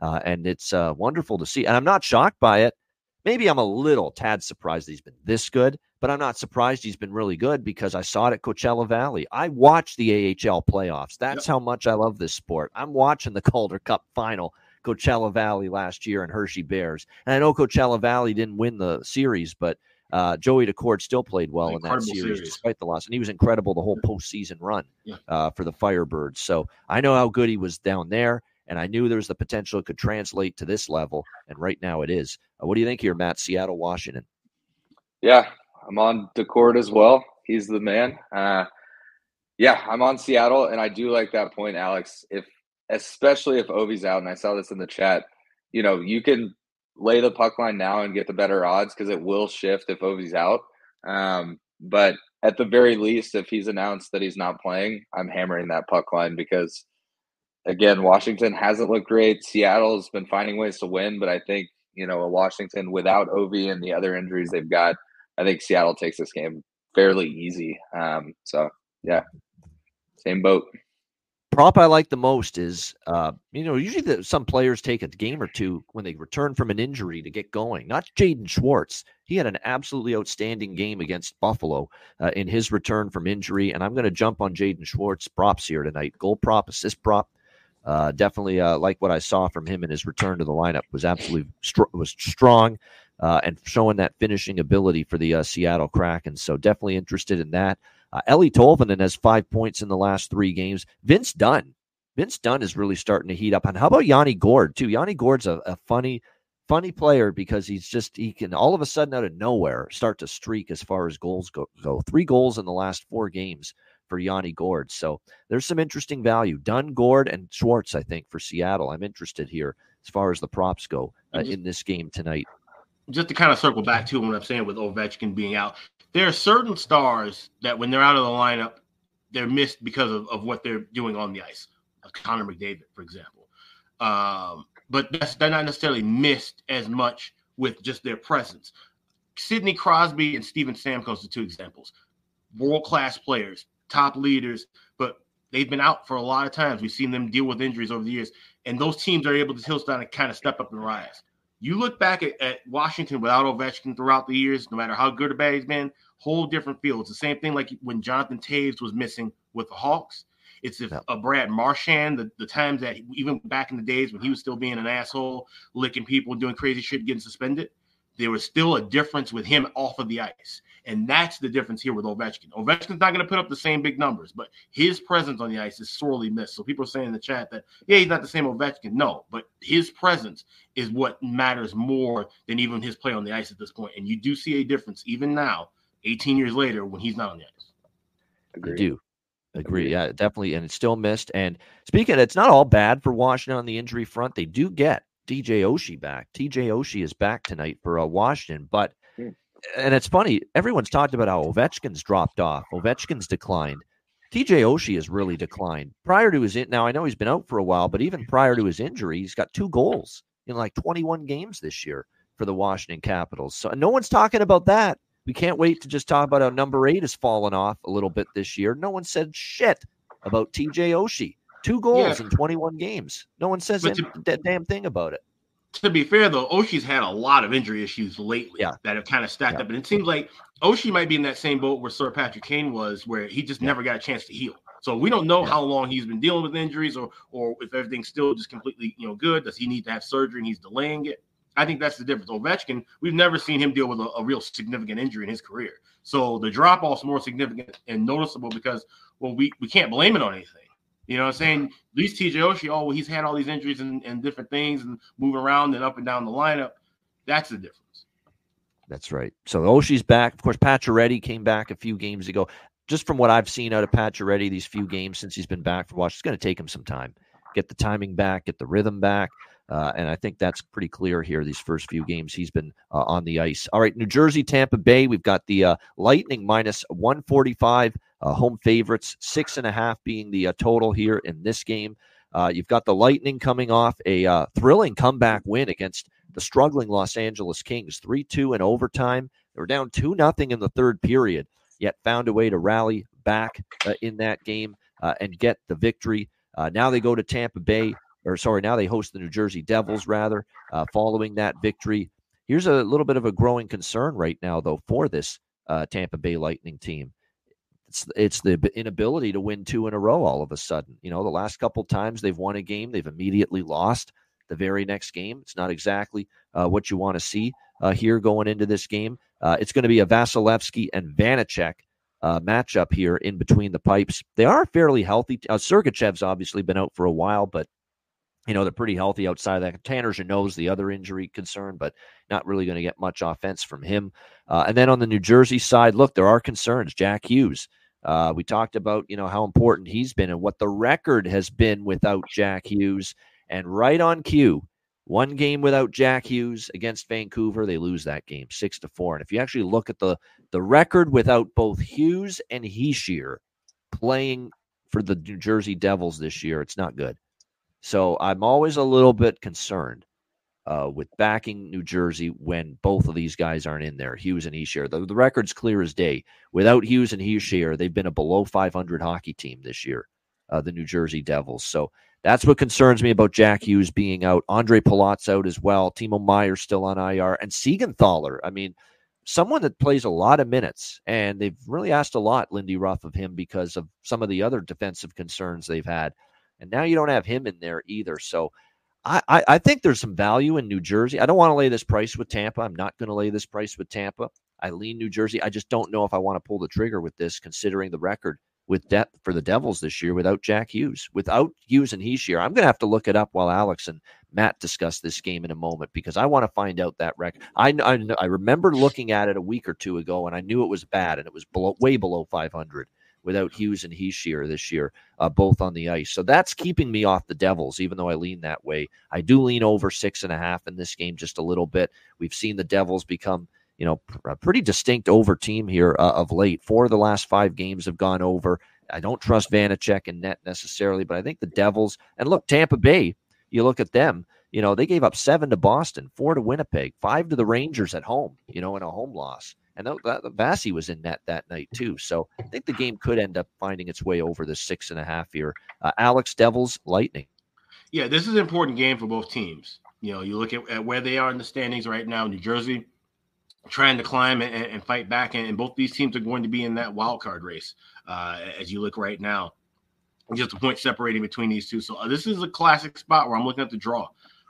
uh, and it's uh, wonderful to see. And I'm not shocked by it. Maybe I'm a little tad surprised he's been this good, but I'm not surprised he's been really good because I saw it at Coachella Valley. I watched the AHL playoffs. That's yep. how much I love this sport. I'm watching the *laughs* Calder Cup final, Coachella Valley last year and Hershey Bears. And I know Coachella Valley didn't win the series, but uh, Joey Daccord still played well in that series, series, despite the loss, and he was incredible the whole postseason run yeah. uh, for the Firebirds. So I know how good he was down there and I knew there was the potential it could translate to this level, and right now it is. Uh, what do you think here, Matt? Seattle, Washington. Yeah, I'm on Daccord as well. He's the man. Uh, yeah, I'm on Seattle, and I do like that point, Alex. If especially if Ovi's out, and I saw this in the chat, you know, you can lay the puck line now and get the better odds because it will shift if Ovi's out. Um, but at the very least, if he's announced that he's not playing, I'm hammering that puck line because again, Washington hasn't looked great. Seattle's been finding ways to win, but I think, you know, a Washington without Ovi and the other injuries they've got, I think Seattle takes this game fairly easy. Um, so yeah, same boat. Prop I like the most is, uh, you know, usually the, some players take a game or two when they return from an injury to get going. Not Jaden Schwartz. He had an absolutely outstanding game against Buffalo uh, in his return from injury. And I'm going to jump on Jaden Schwartz props here tonight. Goal prop, assist prop. Uh, definitely uh, like what I saw from him in his return to the lineup was absolutely str- was strong uh, and showing that finishing ability for the uh, Seattle Kraken. So definitely interested in that. Uh, Eeli Tolvanen has five points in the last three games. Vince Dunn, Vince Dunn is really starting to heat up. And how about Yanni Gourde too? Yanni Gourde's a, a funny, funny player because he's just he can all of a sudden out of nowhere start to streak as far as goals go. go. Three goals in the last four games for Yanni Gourde. So there's some interesting value. Dunn, Gourde, and Schwartz, I think, for Seattle. I'm interested here as far as the props go uh, in this game tonight. Just to kind of circle back to what I'm saying with Ovechkin being out, there are certain stars that when they're out of the lineup, they're missed because of, of what they're doing on the ice. Like Connor McDavid, for example. Um, but they're not necessarily missed as much with just their presence. Sidney Crosby and Steven Stamkos are two examples. World class players, top leaders, but they've been out for a lot of times. We've seen them deal with injuries over the years, and those teams are able to still kind of step up and rise. You look back at, at, Washington without Ovechkin throughout the years, no matter how good or bad he's been, whole different feel. It's the same thing like when Jonathan Toews was missing with the Hawks. It's if a Brad Marchand, the, the times that even back in the days when he was still being an asshole, licking people, doing crazy shit, getting suspended, there was still a difference with him off of the ice. And that's the difference here with Ovechkin. Ovechkin's not going to put up the same big numbers, but his presence on the ice is sorely missed. So people are saying in the chat that, yeah, he's not the same Ovechkin. No, but his presence is what matters more than even his play on the ice at this point. And you do see a difference even now, 18 years later, when he's not on the ice. Agree. I do. Agree. Yeah, definitely. And it's still missed. And speaking, of, it's not all bad for Washington on the injury front. They do get TJ Oshie back. TJ Oshie is back tonight for uh, Washington, but and it's funny, everyone's talked about how Ovechkin's dropped off, Ovechkin's declined. TJ Oshie has really declined. Prior to his in now, I know he's been out for a while, but even prior to his injury, he's got two goals in like 21 games this year for the Washington Capitals. So no one's talking about that. We can't wait to just talk about how number eight has fallen off a little bit this year. No one said shit about TJ Oshie. Two goals yeah. in 21 games. No one says that damn thing about it to be fair though, Oshie's had a lot of injury issues lately yeah. that have kind of stacked yeah. up, and it seems like Oshie might be in that same boat where Sir Patrick Kane was, where he just yeah. never got a chance to heal. So we don't know how long he's been dealing with injuries, or or if everything's still just completely you know good. Does he need to have surgery and he's delaying it? I think that's the difference. Ovechkin, we've never seen him deal with a, a real significant injury in his career. So the drop off is more significant and noticeable because well, we we can't blame it on anything. You know what I'm saying? At least TJ Oshie, oh, he's had all these injuries and, and different things and moving around and up and down the lineup. That's the difference. That's right. So Oshie's back. Of course, Pacioretty came back a few games ago. Just from what I've seen out of Pacioretty these few games since he's been back for watch, it's going to take him some time. Get the timing back, get the rhythm back. Uh, and I think that's pretty clear here. These first few games, he's been uh, on the ice. All right, New Jersey, Tampa Bay. We've got the uh, Lightning minus 145 uh, home favorites, six and a half being the uh, total here in this game. Uh, you've got the Lightning coming off a thrilling comeback win against the struggling Los Angeles Kings, 3 2 in overtime. They were down 2 nothing in the third period, yet found a way to rally back in that game and get the victory. now they go to Tampa Bay or sorry, now they host the New Jersey Devils, rather, uh, following that victory. Here's a little bit of a growing concern right now, though, for this uh, Tampa Bay Lightning team. It's, it's the inability to win two in a row all of a sudden. You know, the last couple times they've won a game, they've immediately lost the very next game. It's not exactly uh, what you want to see uh, here going into this game. Uh, it's going to be a Vasilevskiy and Vanecek uh, matchup here in between the pipes. They are fairly healthy. Uh, Sergachev's obviously been out for a while, but you know, they're pretty healthy outside of that. Tanner Jeannot's the other injury concern, but not really going to get much offense from him. Uh, and then on the New Jersey side, look, there are concerns. Jack Hughes. Uh, we talked about, you know, how important he's been and what the record has been without Jack Hughes. And right on cue, one game without Jack Hughes against Vancouver, they lose that game six to four. And if you actually look at the the record without both Hughes and Hischier playing for the New Jersey Devils this year, it's not good. So I'm always a little bit concerned uh, with backing New Jersey when both of these guys aren't in there, Hughes and Hischier. The, the record's clear as day. Without Hughes and Hischier, they've been a below 500 hockey team this year, uh, the New Jersey Devils. So that's what concerns me about Jack Hughes being out. Andre Palat's out as well. Timo Meier's still on IR. And Siegenthaler, I mean, someone that plays a lot of minutes. And they've really asked a lot, Lindy Ruff, of him because of some of the other defensive concerns they've had. And now you don't have him in there either. So I, I, think there's some value in New Jersey. I don't want to lay this price with Tampa. I'm not going to lay this price with Tampa. I lean New Jersey. I just don't know if I want to pull the trigger with this, considering the record with depth for the Devils this year without Jack Hughes. Without Hughes and Hischier, I'm going to have to look it up while Alex and Matt discuss this game in a moment because I want to find out that record. I, I, I remember looking at it a week or two ago and I knew it was bad and it was below, way below 500 without Hughes and Hischier this year, uh, both on the ice. So that's keeping me off the Devils, even though I lean that way. I do lean over six and a half in this game just a little bit. We've seen the Devils become, you know, a pretty distinct over team here uh, of late. Four of the last five games have gone over. I don't trust Vanecek and net necessarily, but I think the Devils and look, Tampa Bay, you look at them, you know, they gave up seven to Boston, four to Winnipeg, five to the Rangers at home, you know, in a home loss. And that, that was in net that night too. So I think the game could end up finding its way over the six and a half here. Uh, Alex Devils Lightning. Yeah, this is an important game for both teams. You know, you look at, at where they are in the standings right now. New Jersey trying to climb and, and fight back, and, and, both these teams are going to be in that wild card race uh, as you look right now. Just a point separating between these two. So uh, this is a classic spot where I'm looking at the draw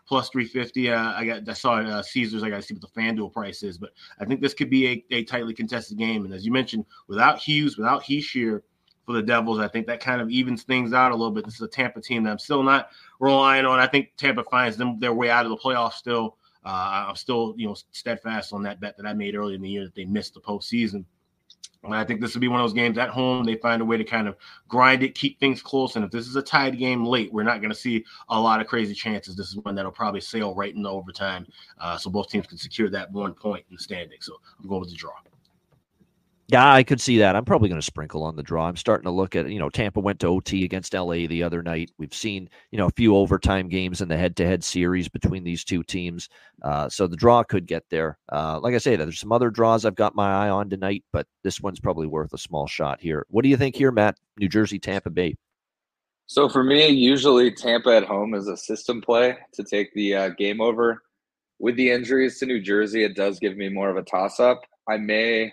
plus 350. Uh, I got I saw uh, Caesars. I got to see what the FanDuel price is, but I think this could be a, a tightly contested game. And as you mentioned, without Hughes, without Hischier for the Devils, I think that kind of evens things out a little bit. This is a Tampa team that I'm still not relying on. I think Tampa finds them their way out of the playoffs still. Uh, I'm still, you know, steadfast on that bet that I made earlier in the year that they missed the postseason. And I think this will be one of those games at home. They find a way to kind of grind it, keep things close. And if this is a tied game late, we're not going to see a lot of crazy chances. This is one that'll probably sail right in the overtime. Uh, so both teams can secure that one point in the standing. So I'm going with the draw. Yeah, I could see that. I'm probably going to sprinkle on the draw. I'm starting to look at, you know, Tampa went to OT against LA the other night. We've seen, you know, a few overtime games in the head to head series between these two teams. Uh, so the draw could get there. Uh, like I say, there's some other draws I've got my eye on tonight, but this one's probably worth a small shot here. What do you think here, Matt? New Jersey, Tampa Bay. So for me, usually Tampa at home is a system play to take the uh, game over. With the injuries to New Jersey, it does give me more of a toss up. I may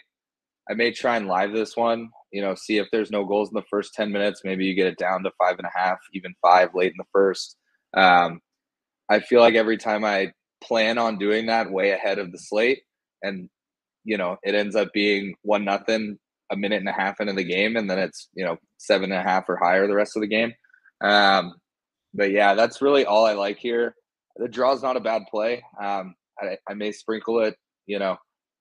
I may try and live this one. You know, see if there's no goals in the first ten minutes. Maybe you get it down to five and a half, even five late in the first. Um, I feel like every time I plan on doing that, way ahead of the slate, and you know, it ends up being one nothing a minute and a half into the game, and then it's you know seven and a half or higher the rest of the game. Um, but yeah, that's really all I like here. The draw is not a bad play. Um, I, I may sprinkle it, you know,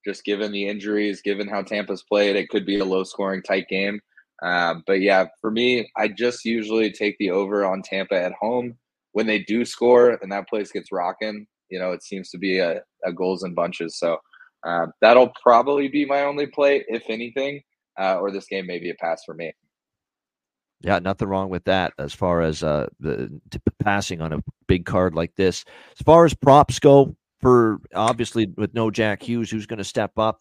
just given the injuries, given how Tampa's played, it could be a low scoring tight game. Uh, but yeah, for me, I just usually take the over on Tampa at home. when they do score and that place gets rocking, you know, it seems to be a, a goals and bunches. So uh, that'll probably be my only play, if anything, uh, or this game may be a pass for me. Yeah, nothing wrong with that as far as uh, the passing on a big card like this. As far as props go, for obviously with no Jack Hughes, who's going to step up?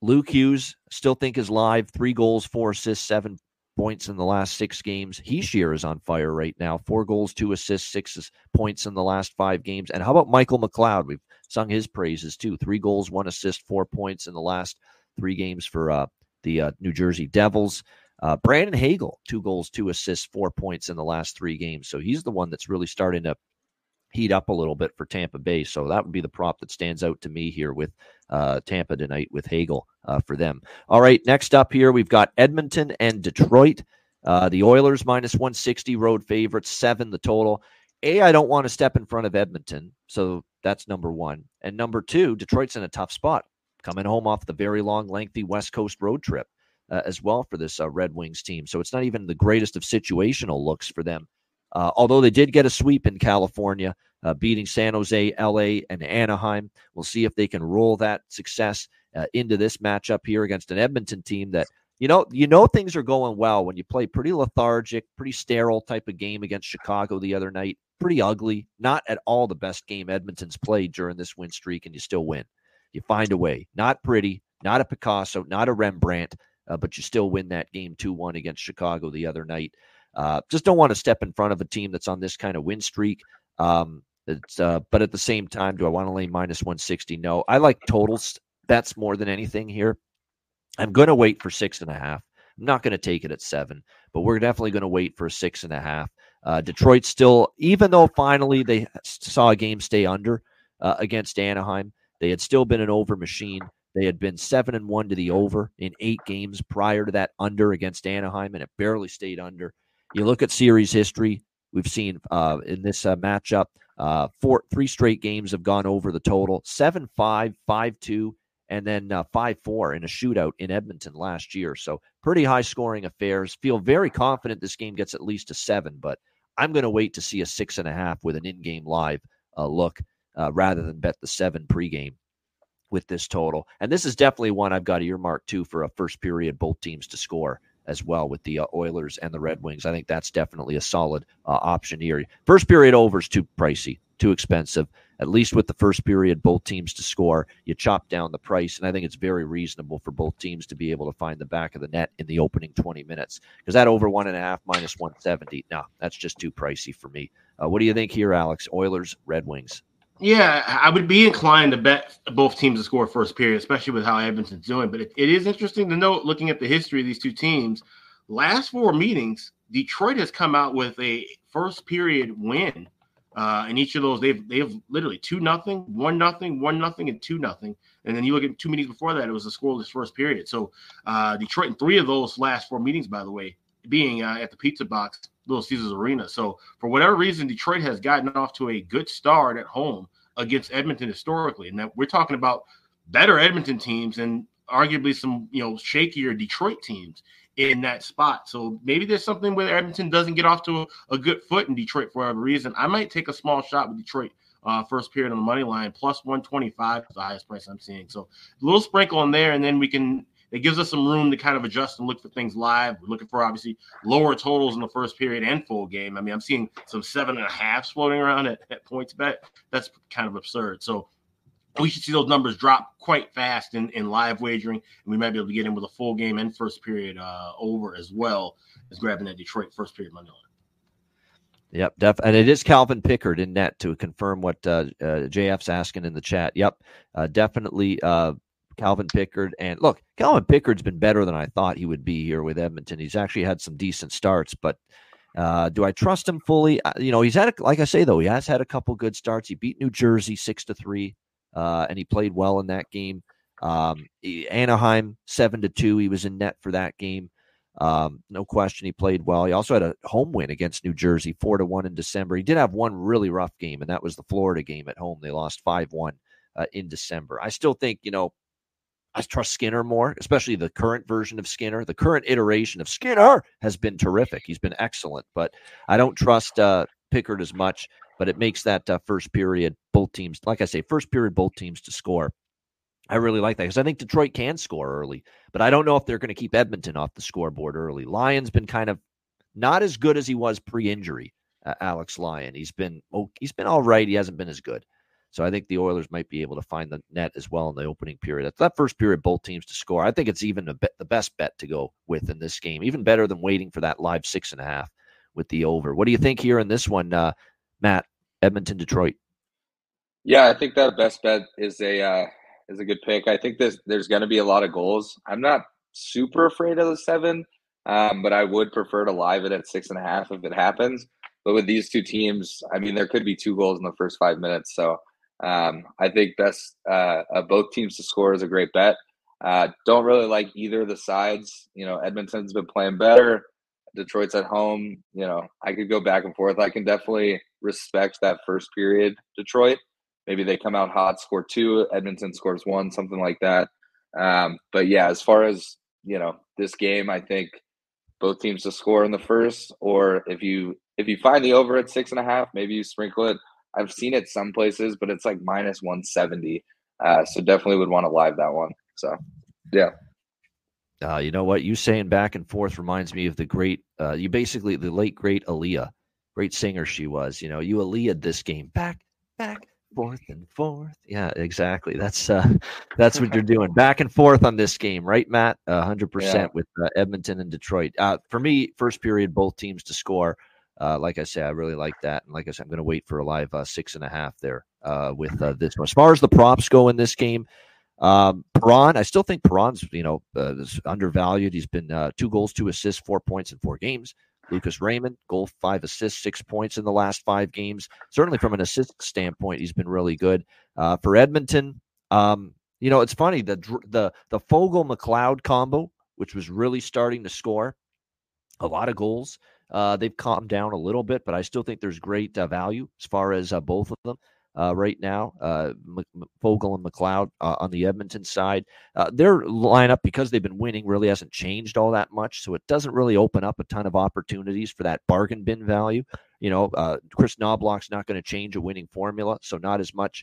Luke Hughes still think is live. Three goals, four assists, seven points in the last six games. Hischier is on fire right now. Four goals, two assists, six points in the last five games. And how about Michael McLeod? We've sung his praises too. Three goals, one assist, four points in the last three games for uh, the uh, New Jersey Devils. Uh, Brandon Hagel, two goals, two assists, four points in the last three games. So he's the one that's really starting to heat up a little bit for Tampa Bay. So that would be the prop that stands out to me here with uh, Tampa tonight with Hagel uh, for them. All right, next up here, we've got Edmonton and Detroit. Uh, the Oilers minus 160 road favorites, seven the total. A, I don't want to step in front of Edmonton. So that's number one. And number two, Detroit's in a tough spot, coming home off the very long, lengthy West Coast road trip. Uh, as well for this uh, Red Wings team. So it's not even the greatest of situational looks for them uh, although they did get a sweep in California, uh, beating San Jose, LA, and Anaheim. We'll see if they can roll that success uh, into this matchup here against an Edmonton team that you know you know things are going well when you play pretty lethargic, pretty sterile type of game against Chicago the other night. Pretty ugly, not at all the best game Edmonton's played during this win streak, and you still win. You find a way. Not pretty, not a Picasso, not a Rembrandt, uh, but you still win that game 2 1 against Chicago the other night. Uh, just don't want to step in front of a team that's on this kind of win streak. Um, it's, uh, but at the same time, do I want to lay minus 160? No. I like totals bets more than anything here. I'm going to wait for six and a half. I'm not going to take it at seven, but we're definitely going to wait for six and a half. Uh, Detroit still, even though finally they saw a game stay under uh, against Anaheim, they had still been an over machine. They had been seven and one to the over in eight games prior to that under against Anaheim, and it barely stayed under. You look at series history. We've seen uh, in this uh, matchup, uh, four, three straight games have gone over the total 7 5, 5 2, and then uh, 5 4 in a shootout in Edmonton last year. So, pretty high scoring affairs. Feel very confident this game gets at least a seven, but I'm going to wait to see a six and a half with an in game live uh, look uh, rather than bet the seven pregame with this total. And this is definitely one I've got earmarked too for a first period, both teams to score as well with the uh, Oilers and the Red Wings. I think that's definitely a solid uh, option here. First period over is too pricey, too expensive. At least with the first period, both teams to score, you chop down the price, and I think it's very reasonable for both teams to be able to find the back of the net in the opening 20 minutes. Because that over one and a half minus 170, no, that's just too pricey for me. Uh, what do you think here, Alex? Oilers, Red Wings. Yeah, I would be inclined to bet both teams to score first period, especially with how Edmonton's doing. But it, it is interesting to note, looking at the history of these two teams, last four meetings, Detroit has come out with a first period win. Uh, in each of those, they've they've literally two nothing, one nothing, one nothing, and two nothing. And then you look at two meetings before that, it was a scoreless first period. So uh, Detroit in three of those last four meetings, by the way, being uh, at the Pizza Box, Little Caesars Arena. So for whatever reason, Detroit has gotten off to a good start at home against Edmonton historically, and that we're talking about better Edmonton teams and arguably some you know shakier Detroit teams in that spot. So maybe there's something where Edmonton doesn't get off to a, a good foot in Detroit for whatever reason. I might take a small shot with Detroit uh, first period on the money line plus 125 is the highest price I'm seeing. So a little sprinkle in there, and then we can it gives us some room to kind of adjust and look for things live. We're looking for obviously lower totals in the first period and full game. I mean, I'm seeing some seven and a half floating around at, at PointsBet. That's kind of absurd. So we should see those numbers drop quite fast in, in live wagering, and we might be able to get in with a full game and first period uh, over as well as grabbing that Detroit first period money line. Yep, def- and it is Calvin Pickard in net to confirm what uh, uh, JF's asking in the chat. Yep, uh, definitely uh, Calvin Pickard. And look, Calvin Pickard's been better than I thought he would be here with Edmonton. He's actually had some decent starts, but uh, do I trust him fully? Uh, you know, he's had, a, like I say though, he has had a couple good starts. He beat New Jersey six to three, uh, and he played well in that game. Um, Anaheim seven to two. He was in net for that game. Um, no question, he played well. He also had a home win against New Jersey, four to one in December. He did have one really rough game, and that was the Florida game at home. They lost five one uh, in December. I still think you know I trust Skinner more, especially the current version of Skinner. The current iteration of Skinner has been terrific. He's been excellent, but I don't trust uh, Pickard as much, but it makes that uh, first period both teams, like I say, first period both teams to score. I really like that because I think Detroit can score early, but I don't know if they're going to keep Edmonton off the scoreboard early. Lyon's been kind of not as good as he was pre-injury. Uh, Alex Lyon, he's been oh, he's been all right. He hasn't been as good. So I think the Oilers might be able to find the net as well in the opening period. That's that first period, both teams to score. I think it's even bet, the best bet to go with in this game, even better than waiting for that live six and a half with the over. What do you think here in this one, uh, Matt? Edmonton, Detroit. Yeah, I think that best bet is a uh, is a good pick. I think there's there's going to be a lot of goals. I'm not super afraid of the seven, um, but I would prefer to live it at six and a half if it happens. But with these two teams, I mean, there could be two goals in the first five minutes. So um, I think best uh, both teams to score is a great bet. Uh, don't really like either of the sides. You know, Edmonton's been playing better. Detroit's at home. You know, I could go back and forth. I can definitely respect that first period, Detroit. Maybe they come out hot, score two, Edmonton scores one, something like that. Um, but yeah, as far as you know, this game, I think both teams to score in the first, or if you if you find the over at six and a half, maybe you sprinkle it I've seen it some places, but it's like minus 170. Uh, so definitely would want to live that one. So, yeah. Uh, you know what? You saying back and forth reminds me of the great, uh, you basically, the late, great Aaliyah. Great singer she was. You know, you Aaliyah this game back, back, forth and forth. Yeah, exactly. That's uh, *laughs* that's what you're doing. Back and forth on this game, right, Matt? hundred uh, percent with uh, Edmonton and Detroit. Uh, for me, first period, both teams to score. Uh, like I say, I really like that. And like I said, I'm going to wait for a live uh, six and a half there uh, with uh, this one. As far as the props go in this game, um, Perron, I still think Perron's, you know, uh, undervalued. He's been uh, two goals, two assists, four points in four games. Lucas Raymond, goal, five assists, six points in the last five games. Certainly from an assist standpoint, he's been really good. Uh, for Edmonton, um, you know, it's funny the the the Foegele McLeod combo, which was really starting to score a lot of goals. Uh, they've calmed down a little bit, but I still think there's great uh, value as far as uh, both of them. Uh, right now, uh, M- Foegele and McLeod uh, on the Edmonton side. their lineup, because they've been winning, really hasn't changed all that much. So it doesn't really open up a ton of opportunities for that bargain bin value. You know, Kris Knoblauch's not going to change a winning formula, so not as much.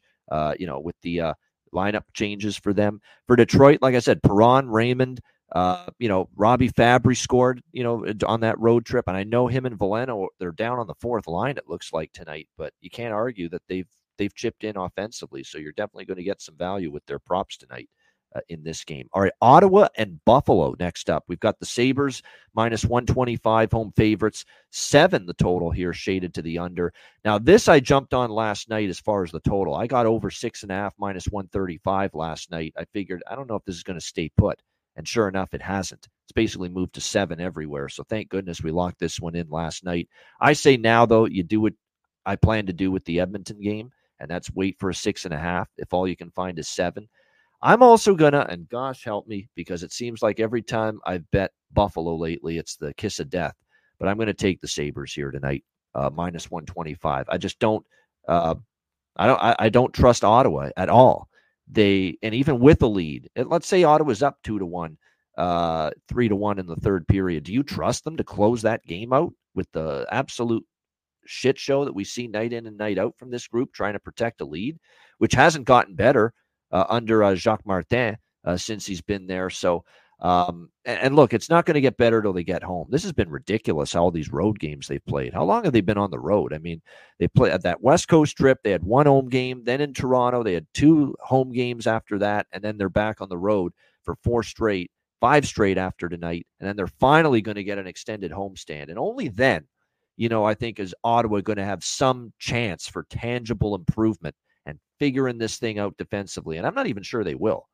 you know, with the lineup changes for them. For Detroit, like I said, Perron, Raymond, uh, you know, Robby Fabbri scored, you know, on that road trip, and I know him and Veleno they're down on the fourth line. It looks like tonight, but you can't argue that they've they've chipped in offensively. So you're definitely going to get some value with their props tonight uh, in this game. All right, Ottawa and Buffalo next up. We've got the Sabres minus 125 home favorites, seven the total here, shaded to the under. Now, this I jumped on last night as far as the total. I got over six and a half minus 135 last night. I figured, I don't know if this is going to stay put. And sure enough, it hasn't. It's basically moved to seven everywhere. So thank goodness we locked this one in last night. I say now, though, you do what I plan to do with the Edmonton game, and that's wait for a six and a half if all you can find is seven. I'm also gonna, and gosh help me, because it seems like every time I've bet Buffalo lately, it's the kiss of death. But I'm gonna take the Sabres here tonight, uh, minus 125. I just don't, uh, I don't, I, I don't trust Ottawa at all they and even with a lead, let's say Ottawa's up two to one, uh, three to one in the third period. Do you trust them to close that game out with the absolute shit show that we see night in and night out from this group trying to protect a lead, which hasn't gotten better uh, under uh, Jacques Martin uh, since he's been there. So um, and, look, it's not going to get better till they get home. This has been ridiculous. All these road games they've played. How long have they been on the road? I mean, they played at that West Coast trip. They had one home game. Then in Toronto, they had two home games after that, and then they're back on the road for four straight, five straight after tonight, and then they're finally going to get an extended homestand. And only then, you know, I think is Ottawa going to have some chance for tangible improvement and figuring this thing out defensively. And I'm not even sure they will.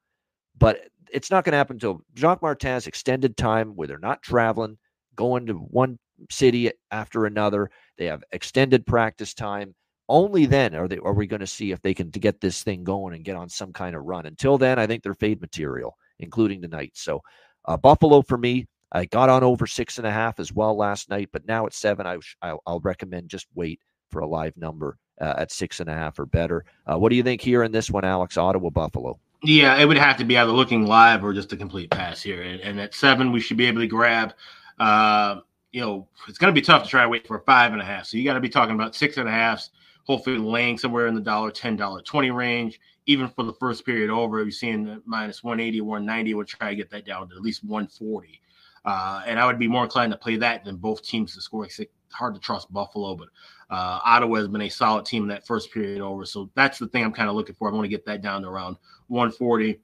But it's not going to happen until Jacques Martin's extended time where they're not traveling, going to one city after another. They have extended practice time. Only then are they are we going to see if they can get this thing going and get on some kind of run. Until then, I think they're fade material, including tonight. So uh, Buffalo for me. I got on over six and a half as well last night, but now at seven, I, I'll, I'll recommend just wait for a live number uh, at six and a half or better. Uh, what do you think here in this one, Alex? Ottawa, Buffalo. Yeah, it would have to be either looking live or just a complete pass here. And, and at seven, we should be able to grab, uh, you know, it's going to be tough to try to wait for five and a half. So you got to be talking about six and a halves, hopefully laying somewhere in the dollar ten, dollar twenty range. Even for the first period over, you're seeing the minus 180, 190. We'll try to get that down to at least 140. Uh, and I would be more inclined to play that than both teams to score. It's hard to trust Buffalo, but uh, Ottawa has been a solid team in that first period over. So that's the thing I'm kind of looking for. I want to get that down to around 140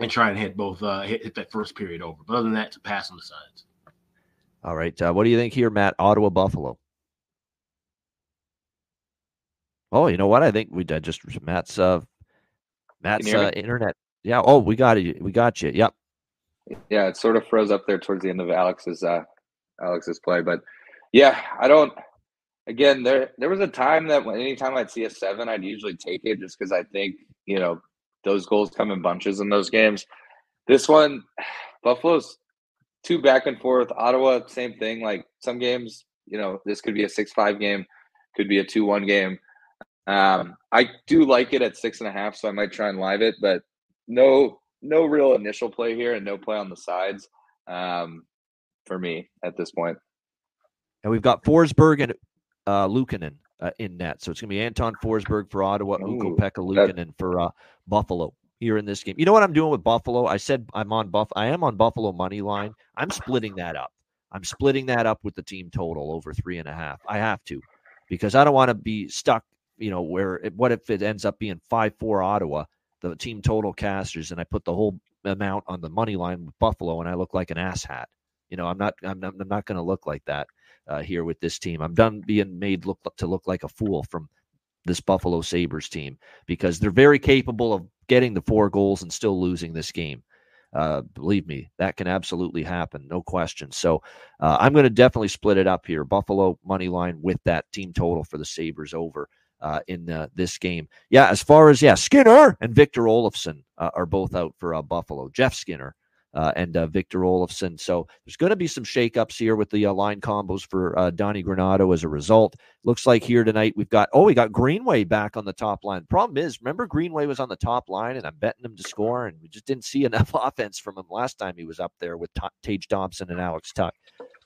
and try and hit both uh, hit, hit that first period over. But other than that, to pass on the sides. All right. Uh, what do you think here, Matt? Ottawa Buffalo. Oh, you know what? I think we did just Matt's uh Matt's uh, internet. Yeah. Oh, we got it. We got you. Yep. Yeah, it sort of froze up there towards the end of Alex's uh Alex's play, but yeah, I don't. Again, there there was a time that when anytime I'd see a seven, I'd usually take it just because I think you know those goals come in bunches in those games. This one, *sighs* Buffalo's two back and forth. Ottawa, same thing. Like some games, you know, this could be a six-five game, could be a two-one game. Um, I do like it at six and a half, so I might try and live it, but no, no real initial play here, and no play on the sides um, for me at this point. And we've got Forsberg and uh, Luukkonen uh, in net, so it's going to be Anton Forsberg for Ottawa, Ukko-Pekka Luukkonen for uh, Buffalo here in this game. You know what I'm doing with Buffalo? I said I'm on Buff. I am on Buffalo money line. I'm splitting that up. I'm splitting that up with the team total over three and a half. I have to because I don't want to be stuck. You know where? It, what if it ends up being five four Ottawa, the team total casters, and I put the whole amount on the money line with Buffalo, and I look like an asshat. You know, I'm not. I'm, I'm not going to look like that uh, here with this team. I'm done being made look to look like a fool from this Buffalo Sabres team because they're very capable of getting the four goals and still losing this game. Uh, believe me, that can absolutely happen, no question. So uh, I'm going to definitely split it up here. Buffalo money line with that team total for the Sabres over uh, in uh, this game. Yeah, as far as yeah, Skinner and Victor Olofsson uh, are both out for uh, Buffalo. Jeff Skinner uh, and uh, Victor Olofsson. So there's going to be some shakeups here with the uh, line combos for uh, Donnie Granato as a result. Looks like here tonight we've got, oh, we got Greenway back on the top line. Problem is, remember Greenway was on the top line and I'm betting him to score, and we just didn't see *laughs* enough offense from him last time he was up there with T- Tage Thompson and Alex Tuch.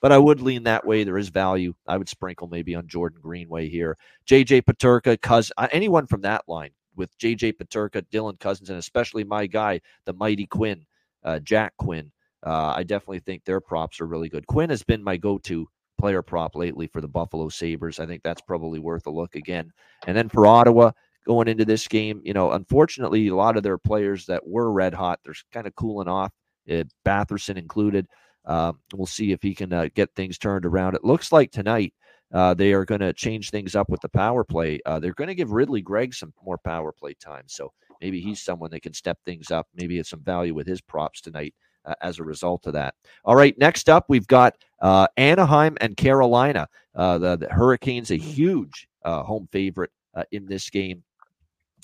But I would lean that way. There is value. I would sprinkle maybe on Jordan Greenway here. JJ Peterka, cuz uh, anyone from that line with JJ Peterka, Dylan Cozens, and especially my guy, the mighty Quinn uh, Jack Quinn. Uh, I definitely think their props are really good. Quinn has been my go-to player prop lately for the Buffalo Sabres. I think that's probably worth a look again. And then for Ottawa, going into this game, you know, unfortunately, a lot of their players that were red hot, they're kind of cooling off, uh, Batherson included. Uh, we'll see if he can uh, get things turned around. It looks like tonight uh, they are going to change things up with the power play. Uh, they're going to give Ridley Greig some more power play time. So maybe he's someone that can step things up. Maybe it's some value with his props tonight uh, as a result of that. All right, next up we've got uh, Anaheim and Carolina. Uh, the, the, Hurricanes, a huge uh, home favorite uh, in this game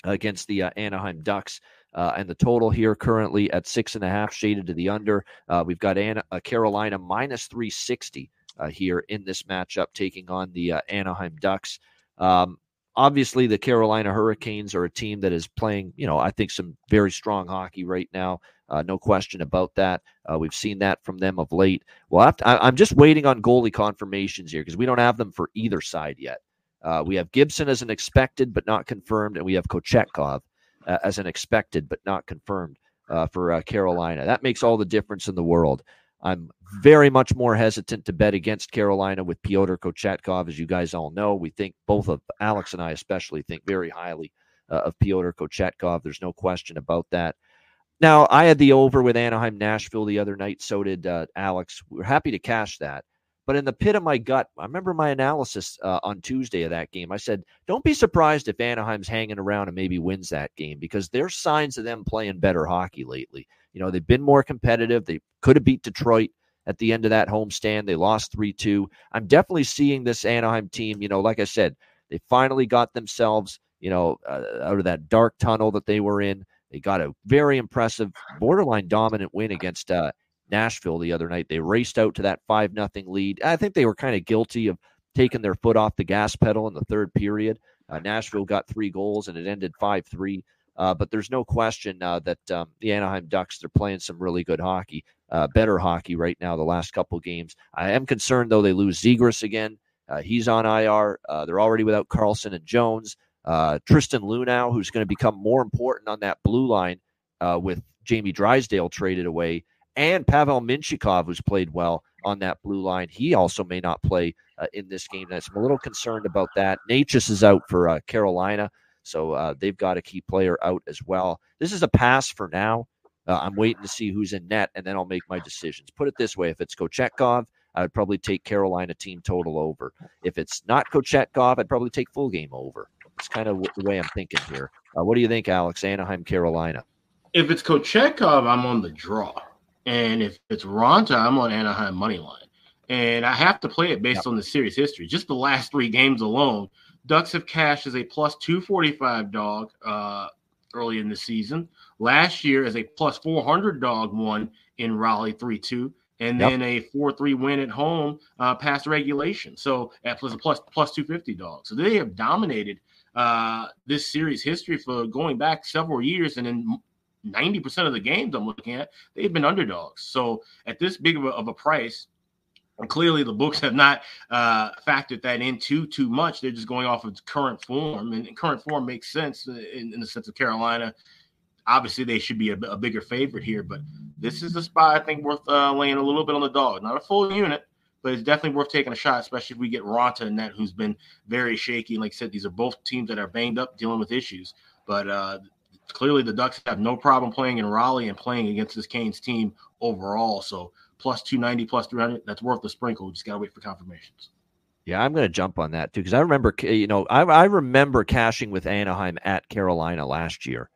against the uh, Anaheim Ducks. and the total here currently at six and a half, shaded to the under. we've got Anna, Carolina minus 360 here in this matchup, taking on the Anaheim Ducks. Um, obviously the Carolina Hurricanes are a team that is playing, you know, I think some very strong hockey right now. Uh, no question about that. Uh, we've seen that from them of late. Well, to, I, am just waiting on goalie confirmations here because we don't have them for either side yet. Uh, we have Gibson as an expected but not confirmed, and we have Kochetkov uh, as an expected but not confirmed uh, for uh, Carolina. That makes all the difference in the world. I'm very much more hesitant to bet against Carolina with Pyotr Kochetkov, as you guys all know. We think both of Alex and I, especially, think very highly uh, of Pyotr Kochetkov. There's no question about that. Now, I had the over with Anaheim Nashville the other night. So did uh, Alex. We are happy to cash that. But in the pit of my gut, I remember my analysis uh, on Tuesday of that game. I said, don't be surprised if Anaheim's hanging around and maybe wins that game because there's signs of them playing better hockey lately. You know, they've been more competitive. They could have beat Detroit at the end of that homestand. They lost 3 2. I'm definitely seeing this Anaheim team, you know, like I said, they finally got themselves, you know, uh, out of that dark tunnel that they were in. They got a very impressive, borderline dominant win against uh, Nashville the other night. They raced out to that 5 nothing lead. I think they were kind of guilty of taking their foot off the gas pedal in the third period. Uh, Nashville got three goals and it ended 5 3. Uh, but there's no question uh, that um, the Anaheim Ducks they're playing some really good hockey. uh, better hockey right now. The last couple games, I am concerned though they lose Zegras again. Uh, he's on IR. Uh, they're already without Carlsson and Jones. Tristan Luneau, who's going to become more important on that blue line with Jamie Drysdale traded away, and Pavel Mintyukov, who's played well on that blue line. He also may not play uh, in this game. That's I'm a little concerned about that. Necas is out for uh, Carolina, so uh, they've got a key player out as well. This is a pass for now. Uh, I'm waiting to see who's in net, and then I'll make my decisions. Put it this way: if it's Kochetkov, I would probably take Carolina team total over. If it's not Kochetkov, I'd probably take full game over. It's kind of the way I'm thinking here. Uh, what do you think, Alex? Anaheim, Carolina. If it's Kochetkov, I'm on the draw. And if it's Raanta, I'm on Anaheim money line. And I have to play it based yep. on the series history. Just the last three games alone, Ducks have cashed as a plus 245 dog uh, early in the season. Last year, as a plus 400 dog won in Raleigh 3 2 and yep. then a four three win at home uh, past regulation. So at plus plus two fifty dog. So they have dominated uh, this series history for going back several years, and in ninety percent of the games I'm looking at, they've been underdogs. So at this big of a, of a price. Clearly, the books have not uh, factored that in too too much. They're just going off of current form, and current form makes sense in, in the sense of Carolina obviously they should be a, a, bigger favorite here, but this is a spot I think worth uh, laying a little bit on the dog. Not a full unit, but it's definitely worth taking a shot, especially if we get Raanta in that, who's been very shaky. Like I said, these are both teams that are banged up, dealing with issues. But uh, clearly, the Ducks have no problem playing in Raleigh and playing against this Canes team overall. So plus 290, plus 300, that's worth the sprinkle. We just got to wait for confirmations. Yeah, I'm going to jump on that too because I remember, you know, I, I remember cashing with Anaheim at Carolina last year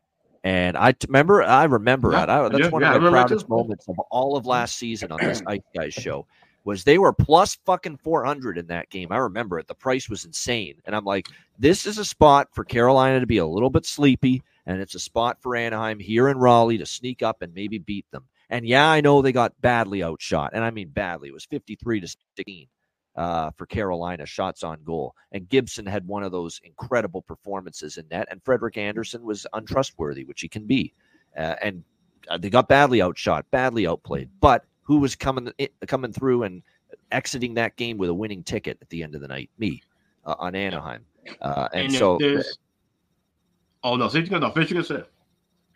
and I t- remember, I remember yeah, I, that's one yeah, of the proudest moments of all of last season on this Ice Guys show was they were plus fucking 400 in that game. I remember it. The price was insane. And I'm like, this is a spot for Carolina to be a little bit sleepy. And it's a spot for Anaheim here in Raleigh to sneak up and maybe beat them. And yeah, I know they got badly outshot. And I mean badly. It was 53 to 16 uh, for Carolina, shots on goal. And Gibson had one of those incredible performances in net, and Frederik Andersen was untrustworthy, which he can be. Uh, and uh, they got badly outshot, badly outplayed. But who was coming coming through and exiting that game with a winning ticket at the end of the night? Me uh, on Anaheim. Uh, and, and so. Oh no, Fish no, Fish gonna say.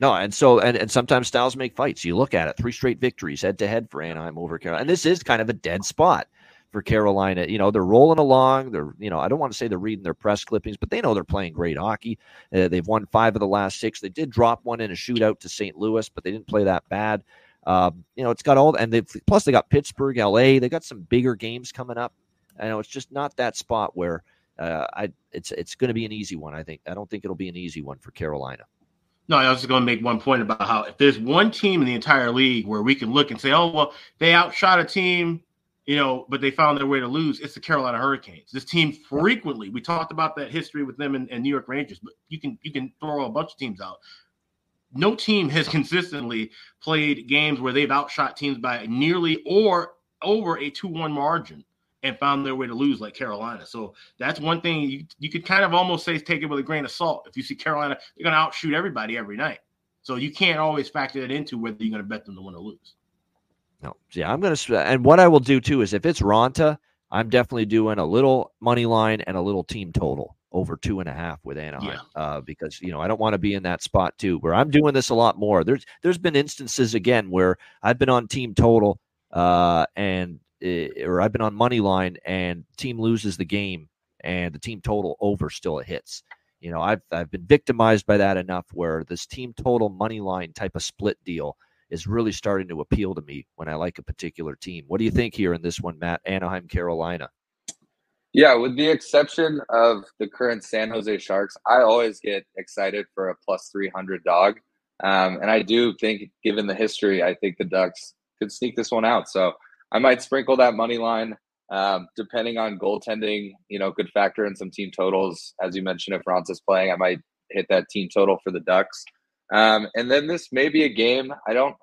No, and so and, and sometimes styles make fights. You look at it, three straight victories head to head for Anaheim over Carolina. And this is kind of a dead spot for Carolina. You know, they're rolling along. They're, you know, I don't want to say they're reading their press clippings, but they know they're playing great hockey. Uh, they've won five of the last six. They did drop one in a shootout to St. Louis, but they didn't play that bad. Um, you know, it's got all, and they plus they got Pittsburgh, LA. They got some bigger games coming up. I know it's just not that spot where uh, I it's it's going to be an easy one. I think I don't think it'll be an easy one for Carolina. No, I was just going to make one point about how if there's one team in the entire league where we can look and say, oh well, they outshot a team you know, but they found their way to lose. It's the Carolina Hurricanes. This team frequently, we talked about that history with them and, and, New York Rangers, but you can you can throw a bunch of teams out. No team has *laughs* consistently played games where they've outshot teams by nearly or over a two-one margin and found their way to lose like Carolina. So that's one thing you, you could kind of almost say take it with a grain of salt. If you see Carolina, they're going to outshoot everybody every night. So you can't always factor that into whether you're going to bet them to win or lose. No, yeah, I'm gonna. And what I will do too is if it's Raanta, I'm definitely doing a little money line and a little team total over two and a half with Anaheim yeah. uh, because you know I don't want to be in that spot too where I'm doing this a lot more. There's there's been instances again where I've been on team total uh, and or I've been on money line and team loses the game and the team total over still hits. You know I've I've been victimized by that enough where this team total money line type of split deal is really starting to appeal to me when I like a particular team. What do you think here in this one, Matt? Anaheim, Carolina. Yeah, with the exception of the current San Jose Sharks, I always get excited for a plus 300 dog. Um, and I do think, given the history, I think the Ducks could sneak this one out. So I might sprinkle that money line. Um, depending on goaltending, you know, could factor in some team totals. As you mentioned, if Raanta's playing, I might hit that team total for the Ducks. Um, and then this may be a game. I don't.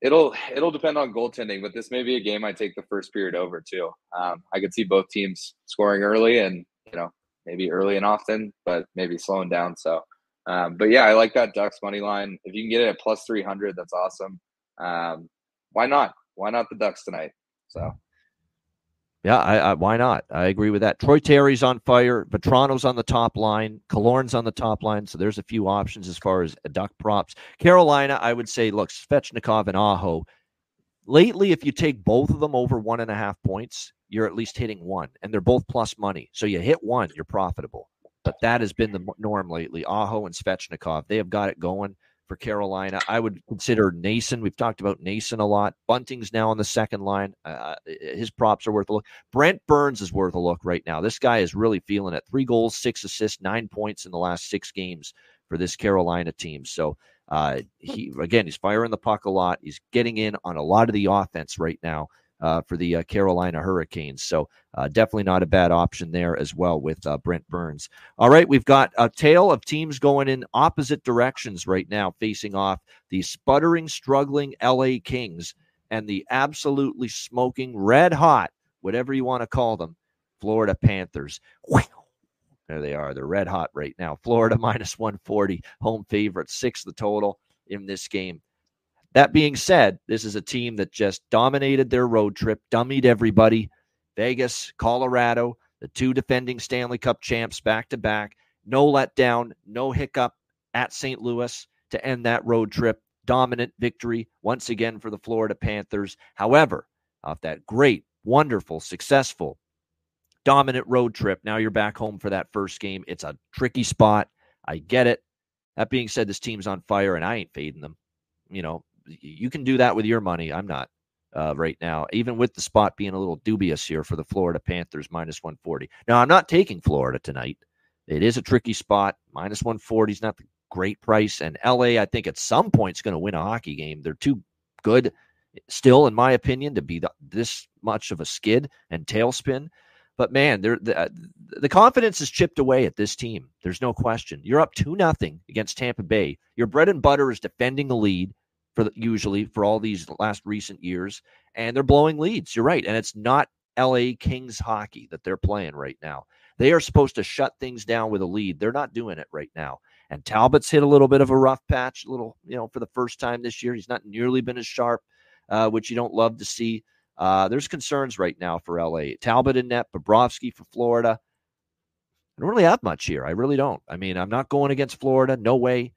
It'll it'll depend on goaltending, but this may be a game I take the first period over too. Um, I could see both teams scoring early and you know maybe early and often, but maybe slowing down. So, um, but yeah, I like that Ducks money line. If you can get it at plus three hundred, that's awesome. Um, why not? Why not the Ducks tonight? So yeah, I, I, why not? I agree with that. Troy Terry's on fire. Vatrano's on the top line. Killorn's on the top line. So there's a few options as far as duck props. Carolina, I would say, look, Svechnikov and Aho. Lately, if you take both of them over one and a half points, you're at least hitting one, and they're both plus money. So you hit one, you're profitable. But that has been the norm lately. Aho and Svechnikov, they have got it going for Carolina. I would consider Nason. We've talked about Nason a lot. Bunting's now on the second line. Uh, uh, his props are worth a look. Brent Burns is worth a look right now. This guy is really feeling it. Three goals, six assists, nine points in the last six games for this Carolina team. So uh, he again, he's firing the puck a lot. He's getting in on a lot of the offense right now uh, for the uh, Carolina Hurricanes. So uh, definitely not a bad option there as well with uh, Brent Burns. All right, we've got a tale of teams going in opposite directions right now, facing off the sputtering, struggling LA Kings and the absolutely smoking, red hot, whatever you want to call them, Florida Panthers. There they are. They're red hot right now. Florida *laughs* minus 140, home favorite, six the total in this game. That being said, this is a team that just dominated their road trip, dummied everybody. Vegas, Colorado, the two defending Stanley Cup champs back to back. No letdown, no hiccup at St. Louis to end that road trip. Dominant victory once again for the Florida Panthers. However, off that great, wonderful, successful, dominant road trip, now you're back home for that first game. It's a tricky spot. I get it. That being said, this team's on fire and I ain't fading them. You know, you can do that with your money. I'm not uh, right now, even with the spot being a little dubious here for the Florida Panthers minus 140. Now, I'm not taking Florida tonight. It is a tricky spot. Minus 140 is not the great price. And LA, I think at some point is going to win a hockey game. They're too good still, in my opinion, to be the, this much of a skid and tailspin. But man, the, uh, the confidence is chipped away at this team. There's no question. You're up two nothing against Tampa Bay. Your bread and butter is defending the lead for the, usually for all these last recent years, and they're blowing leads. You're right, and it's not L.A. Kings hockey that they're playing right now. They are supposed to shut things down with a lead. They're not doing it right now. And Talbot's hit a little bit of a rough patch, a little, you know, for the first time this year. He's not nearly been as sharp, uh, which you don't love to see. Uh, there's concerns right now for LA. Talbot in net, Bobrovsky for Florida. I don't really have much here. I really don't. I mean, I'm not going against Florida, no way.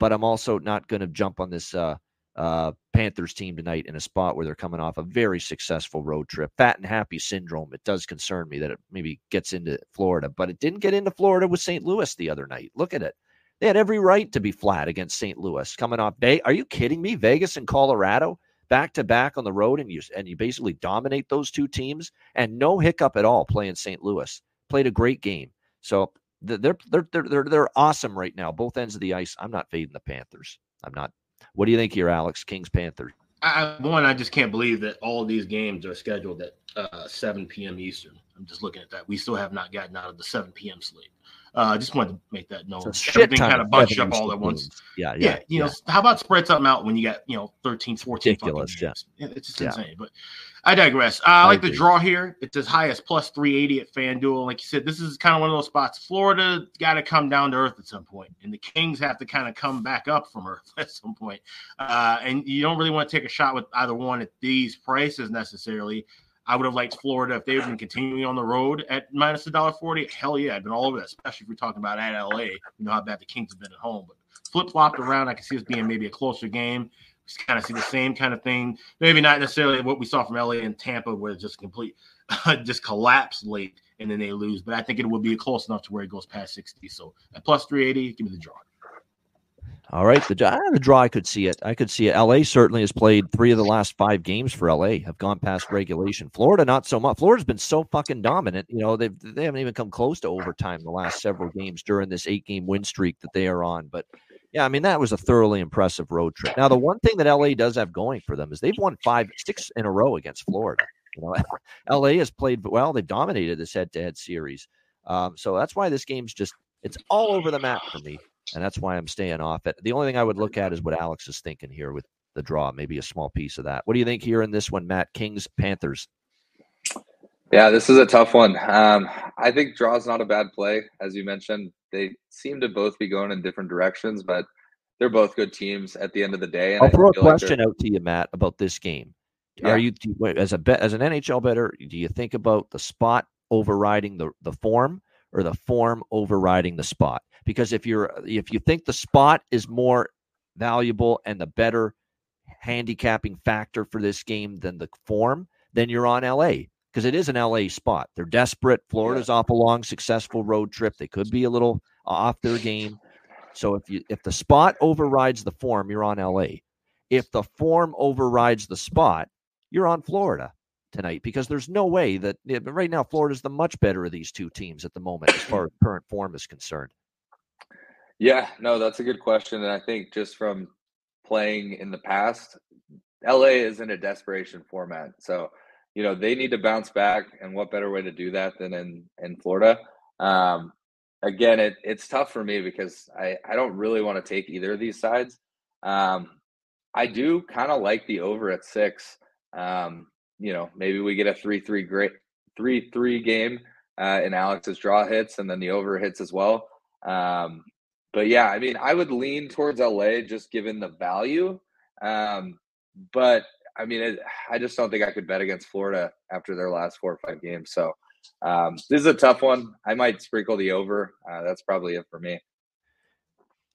But I'm also not going to jump on this uh, uh, Panthers team tonight in a spot where they're coming off a very successful road trip. Fat and happy syndrome. It does concern me that it maybe gets into Florida, but it didn't get into Florida with St. Louis the other night. Look at it. They had every right to be flat against St. Louis coming off Bay. Are you kidding me? Vegas and Colorado back to back on the road and you and you basically dominate those two teams and no hiccup at all playing St. Louis. Played a great game. So they're they're they're they're, they're awesome right now, both ends of the ice. I'm not fading the Panthers. I'm not what do you think here, Alex? Kings Panthers. I, one, I just can't believe that all these games are scheduled at uh, 7 p.m. Eastern. I'm just looking at that. We still have not gotten out of the 7 p.m. slate. Uh, I uh, just wanted to make that known. Everything kind of bunched up all at once. Yeah, yeah. Yeah, you know, how about spread something out when you got, you know, 13, 14 Ridiculous, yeah. yeah. It's just yeah. insane. But I digress. Uh, I, I like agree. the draw here. It's as high as plus 380 at FanDuel. Like you said, this is kind of one of those spots. Florida got to come down to earth at some point, and the Kings have to kind of come back up from earth *laughs* at some point. Uh, and you don't really want to take a shot with either one at these prices necessarily. I would have liked Florida if they had been continuing on the road at minus a dollar forty. Hell yeah, I'd been all over that, especially if we're talking about at LA. You know how bad the Kings have been at home. But flip flopped around, I can see this being maybe a closer game. Kind of see the same kind of thing. Maybe not necessarily what we saw from LA and Tampa, where it's just complete, *laughs* just collapse late and then they lose. But I think it will be close enough to where it goes past 60. So at plus 380, give me the draw. All right, the, the draw, I could see it. I could see it. LA certainly has played three of the last five games for LA, have gone past regulation. Florida, not so much. Florida's been so fucking dominant. You know, they they haven't even come close to overtime the last several games during this eight game win streak that they are on. But yeah, I mean, that was a thoroughly impressive road trip. Now, the one thing that LA does have going for them is they've won five, six in a row against Florida. You know, *laughs* LA has played well. They've dominated this head to head series. Um, so that's why this game's just, it's all over the map for me and that's why I'm staying off it. The only thing I would look at is what Alex is thinking here with the draw, maybe a small piece of that. What do you think here in this one, Matt? Kings Panthers. Yeah, this is a tough one. Um, I think draw is not a bad play, as you mentioned. They seem to both be going in different directions, but they're both good teams at the end of the day. I'll throw a question like out to you, Matt, about this game. Yeah. Are you as a bet as an NHL better? Do you think about the spot overriding the the form, or the form overriding the spot? Because if you're if you think the spot is more valuable and the better handicapping factor for this game than the form, then you're on LA because it is an LA spot. They're desperate. Florida's yeah. off a long, successful road trip. They could be a little uh, off their game. So if you if the spot overrides the form, you're on LA. If the form overrides the spot, you're on Florida tonight because there's no way that right now Florida's the much better of these two teams at the moment as far as *clears throat* current form is concerned. Yeah, no, that's a good question. And I think just from playing in the past, LA is in a desperation format. So, you know, they need to bounce back. And what better way to do that than in, in Florida? Um, again, it, it's tough for me because I, I don't really want to take either of these sides. Um, I do kind of like the over at six. Um, you know, maybe we get a three three great three three game uh, Alex's draw hits and then the over hits as well. Um, but yeah, I mean, I would lean towards LA just given the value. Um, but I mean, it, I just don't think I could bet against Florida after their last four or five games. So um, this is a tough one. I might sprinkle the over. Uh, that's probably it for me.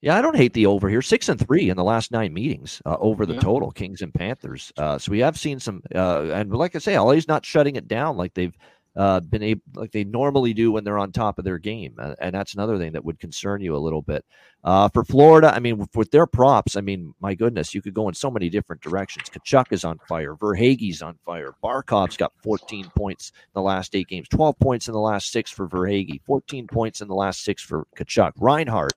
Yeah, I don't hate the over here. Six and three in the last nine meetings uh, over the yeah. total, Kings and Panthers. Uh, so we have seen some, uh, and like I say, LA's not shutting it down like they've uh, been able, like they normally do when they're on top of their game, uh, and that's another thing that would concern you a little bit. Uh, for Florida, I mean, with, with, their props, I mean, my goodness, you could go in so many different directions. Tkachuk is on fire, Verhaeghe's on fire, Barkov's got 14 points in the last eight games, 12 points in the last six for Verhaeghe, 14 points in the last six for Tkachuk. Reinhart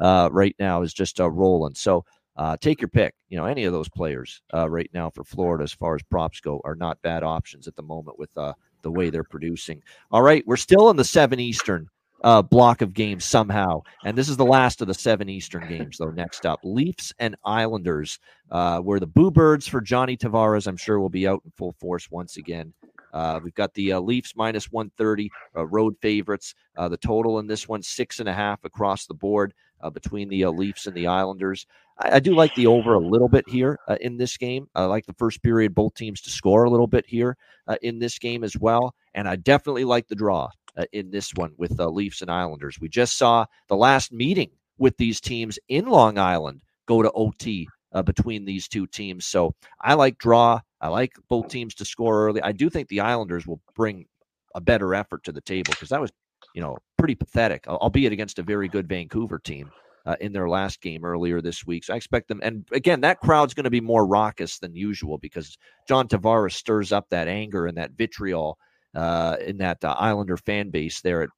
uh, right now is just uh, rolling. So uh, take your pick. You know, any of those players uh, right now for Florida, as far as props go, are not bad options at the moment with uh, the way they're producing. All right, we're still in the seven Eastern uh, block of games somehow, and this is the last of the seven Eastern games. Though next up, Leafs and Islanders, uh, where the Boo Birds for Johnny Tavares, I'm sure, will be out in full force once again. Uh, we've got the uh, Leafs minus 130, uh, road favorites. Uh, the total in this one, six and a half across the board uh, between the uh, Leafs and the Islanders. I, I, do like the over a little bit here in this game. I like the first period, both teams to score a little bit here in this game as well. And I definitely like the draw in this one with the Leafs and Islanders. We just saw the last meeting with these teams in Long Island go to OT uh, between these two teams. So I like draw. I like both teams to score early. I do think the Islanders will bring a better effort to the table because that was, you know, pretty pathetic, albeit against a very good Vancouver team. Uh, in their last game earlier this week. So I expect them. And again, that crowd's going to be more raucous than usual because John Tavares stirs up that anger and that vitriol uh, in that uh, Islander fan base there at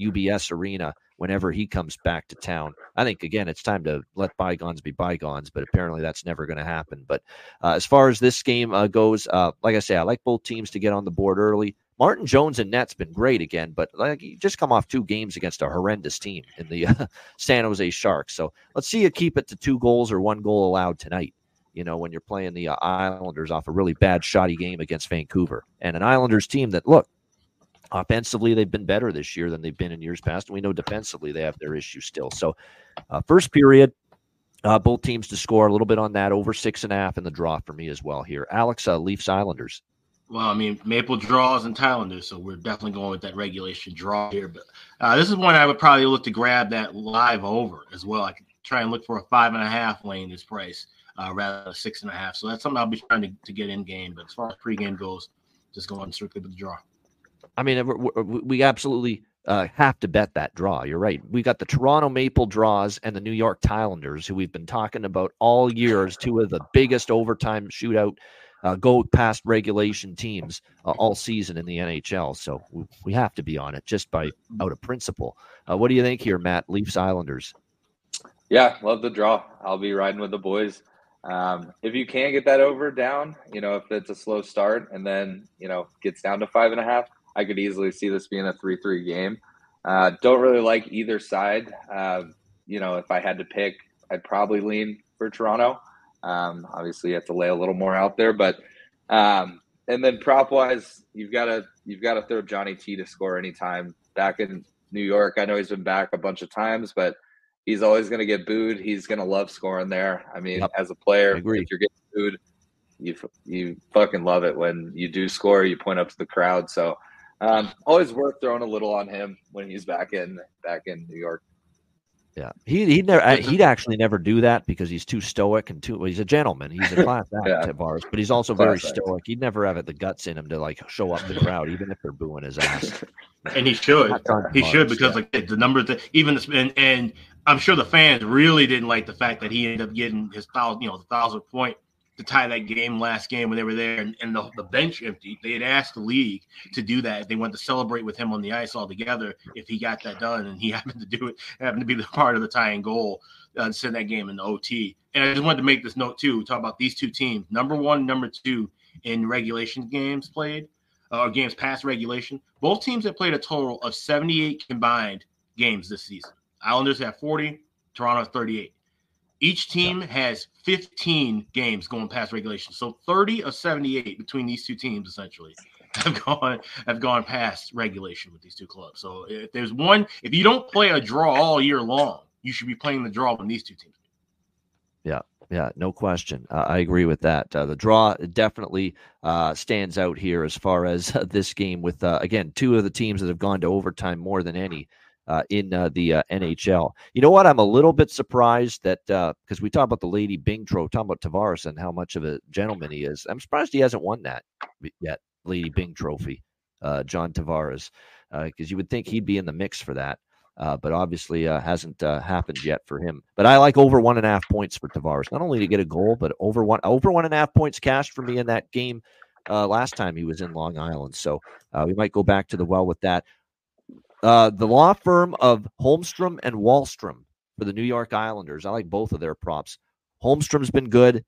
UBS uh, Arena whenever he comes back to town. I think again, it's time to let bygones be bygones, but apparently that's never going to happen. But uh, as far as this game uh, goes, like I say, I like both teams to get on the board early. Martin Jones and Net's been great again, but like you just come off two games against a horrendous team in the *laughs* San Jose Sharks. So let's see you keep it to two goals or one goal allowed tonight. You know, when you're playing the uh, Islanders off a really bad, shoddy game against Vancouver and an Islanders team that look Offensively, they've been better this year than they've been in years past. And we know defensively they have their issues still. So, uh, first period, uh, both teams to score a little bit on that over six and a half in the draw for me as well here. Alex, uh, Leafs Islanders. Well, I mean, Maple draws and Islanders, so we're definitely going with that regulation draw here. But uh, this is one I would probably look to grab that live over as well. I could try and look for a five and a half lane this price uh, rather than six and a half. So that's something I'll be trying to, to get in game. But as far as pregame goes, just going strictly with the draw. I mean, we absolutely uh, have to bet that draw. You're right. We got the Toronto Maple draws and the New York Islanders, who we've been talking about all year as two of the biggest overtime shootout, uh, go past regulation teams uh, all season in the NHL. So we, have to be on it just by out of principle. Uh, what do you think here, Matt? Leafs Islanders. Yeah, love the draw. I'll be riding with the boys. Um, if you can get that over down, you know, if it's a slow start and then, you know, gets down to five and a half, I could easily see this being a 3 3 game. Uh, don't really like either side. Uh, you know, if I had to pick, I'd probably lean for Toronto. Um, obviously, you have to lay a little more out there, but um, and then prop wise, you've got to you've got to throw Johnny T to score anytime. Back in New York, I know he's been back a bunch of times, but he's always going to get booed. He's going to love scoring there. I mean, yep. as a player, if you're getting booed, you you fucking love it when you do score. You point up to the crowd. So um, always worth throwing a little on him when he's back in back in New York. Yeah, he he'd never he'd actually never do that because he's too stoic and too well, he's a gentleman. He's a *laughs* class act yeah. Tavares, but he's also class very act. stoic. He'd never have it the guts in him to like show up the crowd, even if they're booing his ass. *laughs* And he should, he should because yeah. like the numbers that even the, and and I'm sure the fans really didn't like the fact that he ended up getting his thousand, you know, the thousand point to tie that game last game when they were there and, and the, the bench empty. They had asked the league to do that. They wanted to celebrate with him on the ice all together if he got that done, and he *laughs* happened to do it. Happened to be the part of the tying goal uh, to send that game in the OT. And I just wanted to make this note too. Talk about these two teams, number one, number two in regulation games played uh, or games past regulation. Both teams have played a total of 78 combined games this season. Islanders have 40, Toronto has 38. Each team yeah. has 15 games going past regulation. So 30 of 78 between these two teams essentially *laughs* have gone have gone past regulation with these two clubs. So if there's one, if you don't play a draw all year long, you should be playing the draw when these two teams. Yeah, yeah, no question. Uh, I agree with that. Uh, the draw definitely uh, stands out here as far as *laughs* this game. With uh, again, two of the teams that have gone to overtime more than any uh, in uh, the uh, NHL. You know what? I'm a little bit surprised that because uh, we talk about the Lady Byng Trophy, talking about Tavares and how much of a gentleman he is. I'm surprised he hasn't won that yet, Lady Byng Trophy, uh, John Tavares, because uh, you would think he'd be in the mix for that. but obviously hasn't happened yet for him. But I like over one and a half points for Tavares, not only to get a goal, but over one over one and a half points cashed for me in that game last time he was in Long Island. So we might go back to the well with that. Uh, the law firm of Holmstrom and Wahlstrom for the New York Islanders. I like both of their props. Holmstrom's been good.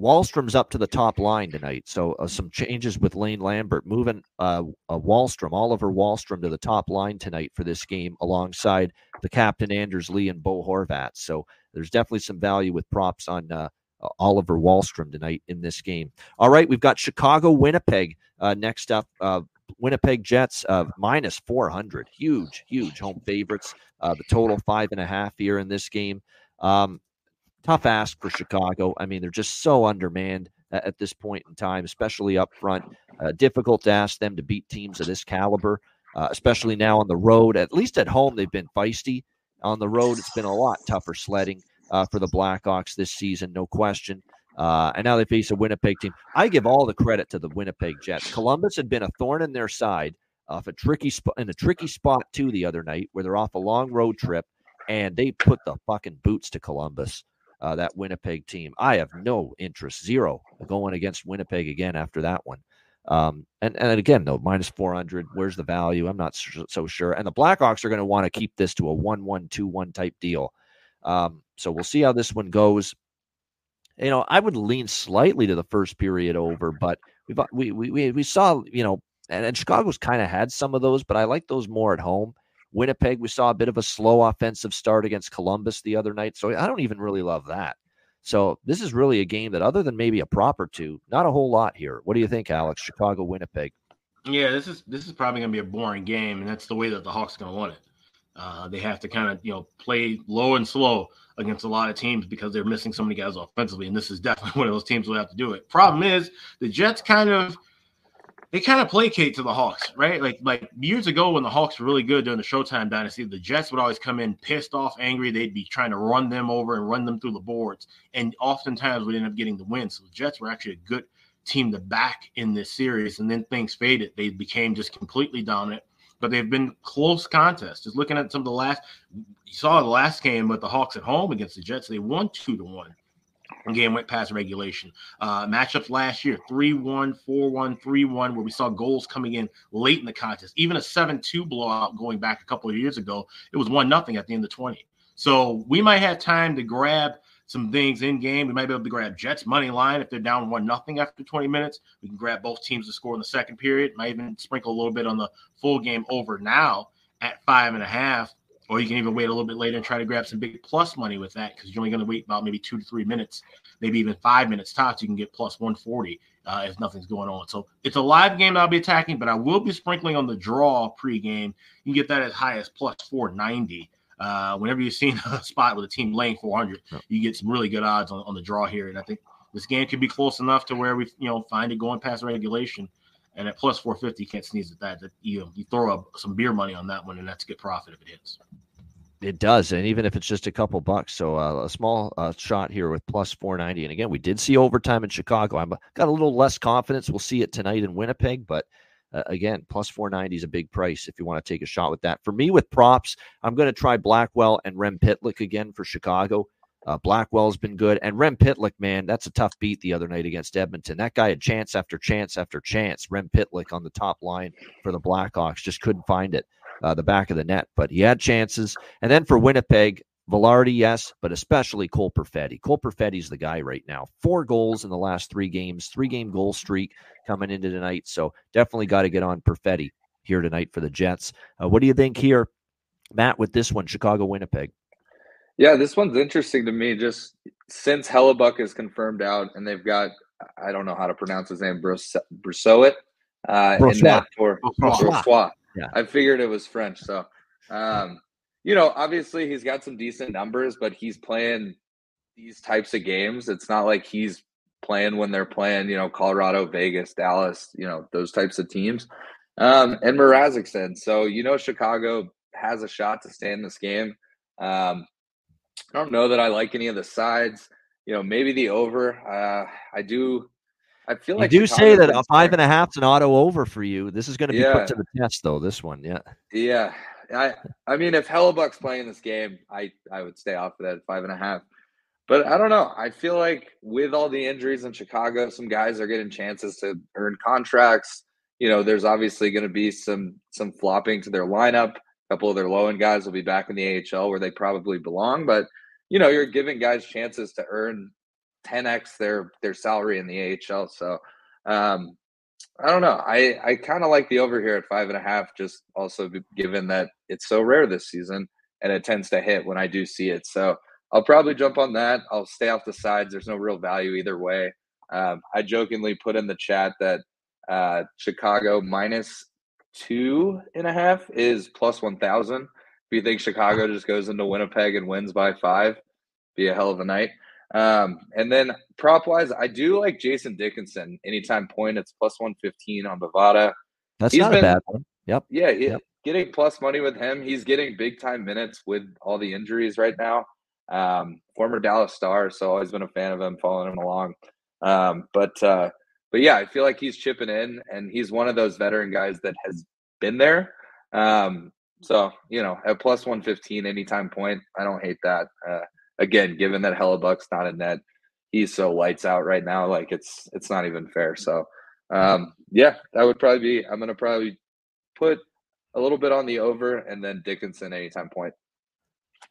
Wahlstrom's up to the top line tonight. So uh, some changes with Lane Lambert moving uh, uh, Wahlstrom, Oliver Wahlstrom, to the top line tonight for this game alongside the captain Anders Lee and Bo Horvat. So there's definitely some value with props on uh, Oliver Wahlstrom tonight in this game. All right, we've got Chicago Winnipeg uh, next up. Winnipeg Jets uh, minus 400. Huge, huge home favorites. Uh, the total five and a half here in this game. Um, tough ask for Chicago. I mean, they're just so undermanned at, at this point in time, especially up front. Uh, difficult to ask them to beat teams of this caliber, uh, especially now on the road. At least at home, they've been feisty. On the road, it's been a lot tougher sledding uh, for the Blackhawks this season, no question. Uh, and now they face a Winnipeg team. I give all the credit to the Winnipeg Jets. Columbus had been a thorn in their side off a tricky spot in a tricky spot too the other night, where they're off a long road trip, and they put the fucking boots to Columbus. Uh, that Winnipeg team. I have no interest, zero, going against Winnipeg again after that one. Um, and and again, though, minus four hundred. Where's the value? I'm not so, sure. And the Blackhawks are going to want to keep this to a one-one-two-one type deal. Um, so we'll see how this one goes you know, I would lean slightly to the first period over, but uh, we we we saw, you know, and, and Chicago's kind of had some of those, but I like those more at home. Winnipeg, we saw a bit of a slow offensive start against Columbus the other night, so I don't even really love that. So this is really a game that, other than maybe a prop or two, not a whole lot here. What do you think, Alex? Chicago, Winnipeg. Yeah, this is this is probably going to be a boring game, and that's the way that the Hawks are going to want it. Uh, they have to kind of you know play low and slow against a lot of teams because they're missing so many guys offensively, and this is definitely *laughs* one of those teams will have to do it. Problem is, the Jets kind of they kind of placate to the Hawks, right? Like like years ago when the Hawks were really good during the Showtime dynasty, the Jets would always come in pissed off, angry. They'd be trying to run them over and run them through the boards, and oftentimes would end up getting the win. So the Jets were actually a good team to back in this series, and then things faded. They became just completely dominant but they've been close contests. Just looking at some of the last, you saw the last game with the Hawks at home against the Jets, they won two to one. The game went past regulation. Uh, matchups last year 3 1, 4 1, 3 1, where we saw goals coming in late in the contest. Even a 7 2 blowout going back a couple of years ago, it was 1 nothing at the end of 20. So we might have time to grab some things in game. We might be able to grab Jets money line if they're down one nothing after 20 minutes. We can grab both teams to score in the second period. Might even sprinkle a little bit on the full game over now at five and a half. Or you can even wait a little bit later and try to grab some big plus money with that because you're only going to wait about maybe two to three minutes, maybe even five minutes tops. You can get plus 140 uh, if nothing's going on. So it's a live game that I'll be attacking, but I will be sprinkling on the draw pregame. You can get that as high as plus 490 Uh, whenever you've seen *laughs* a spot with a team laying 400, you get some really good odds on, on the draw here. And I think this game could be close enough to where we, you know, find it going past regulation. And at plus 450, can't sneeze at that. That you you throw up some beer money on that one, and that's a good profit if it hits. It does, and even if it's just a couple bucks, so uh, a small uh, shot here with plus 490. And again, we did see overtime in Chicago. I'm got a little less confidence. We'll see it tonight in Winnipeg, but uh, again, plus 490 is a big price if you want to take a shot with that. For me, with props, I'm going to try Blackwell and Rem Pitlick again for Chicago. Uh, Blackwell's been good, and Rem Pitlick, man, that's a tough beat the other night against Edmonton. That guy had chance after chance after chance. Rem Pitlick on the top line for the Blackhawks just couldn't find it, uh, the back of the net, but he had chances. And then for Winnipeg, Vilardi, yes, but especially Cole Perfetti. Cole Perfetti's the guy right now. Four goals in the last three games, three game goal streak coming into tonight. So definitely got to get on Perfetti here tonight for the Jets. Uh, what do you think here, Matt, with this one, Chicago Winnipeg? Yeah, this one's interesting to me. Just since Hellebuyck is confirmed out, and they've got I don't know how to pronounce his name, Brossoit, uh, in that for Brossoit. Yeah. I figured it was French. So, um, you know, obviously he's got some decent numbers, but he's playing these types of games. It's not like he's playing when they're playing, you know, Colorado, Vegas, Dallas, you know, those types of teams. Um, and Mrazek said, so, you know, Chicago has a shot to stay in this game. Um, I don't know that I like any of the sides. You know, maybe the over. Uh, I do. I feel like you do say that a five and a half is an auto over for you. This is going to be yeah. put to the test, though. This one, yeah, yeah. I I mean, if Hellebuyck's playing this game, I I would stay off of that five and a half. But I don't know. I feel like with all the injuries in Chicago, some guys are getting chances to earn contracts. You know, there's obviously going to be some some flopping to their lineup. A couple of their low end guys will be back in the AHL where they probably belong. But you know, you're giving guys chances to earn 10x their their salary in the AHL. So um, I don't know. I I kind of like the over here at five and a half. Just also given that it's so rare this season and it tends to hit when I do see it. So I'll probably jump on that. I'll stay off the sides. There's no real value either way. Um, I jokingly put in the chat that uh, Chicago minus two and a half is plus 1,000. If you think Chicago just goes into Winnipeg and wins by five, be a hell of a night. Um, and then prop wise, I do like Jason Dickinson. Anytime point, it's plus 115 on Bovada. That's He's not been, a bad one. Yep. Yeah. Yep. Getting plus money with him. He's getting big time minutes with all the injuries right now. Um, former Dallas Star, so always been a fan of him, following him along. Um, but uh, but yeah, I feel like he's chipping in, and he's one of those veteran guys that has been there. Um, so you know, at plus one fifteen, anytime point, I don't hate that. Uh, again, given that Hellebuyck's not in net, he's so lights out right now. Like it's it's not even fair. So um, yeah, that would probably be. I'm gonna probably put a little bit on the over, and then Dickinson anytime point.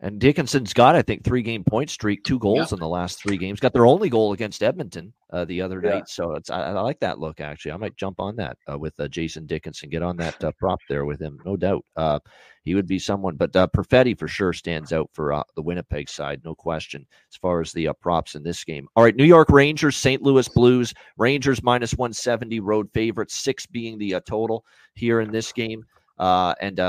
And Dickinson's got, I think, three game point streak, two goals in the last three games. Got their only goal against Edmonton uh, the other yeah. night. So it's I, I, like that look. Actually, I might jump on that uh, with uh, Jason Dickinson. Get on that uh, prop there with him, no doubt. Uh, he would be someone, but uh, Perfetti for sure stands out for uh, the Winnipeg side, no question. As far as the props in this game, all right. New York Rangers, St. Louis Blues. Rangers minus one seventy, road favorites, six being the total here in this game. and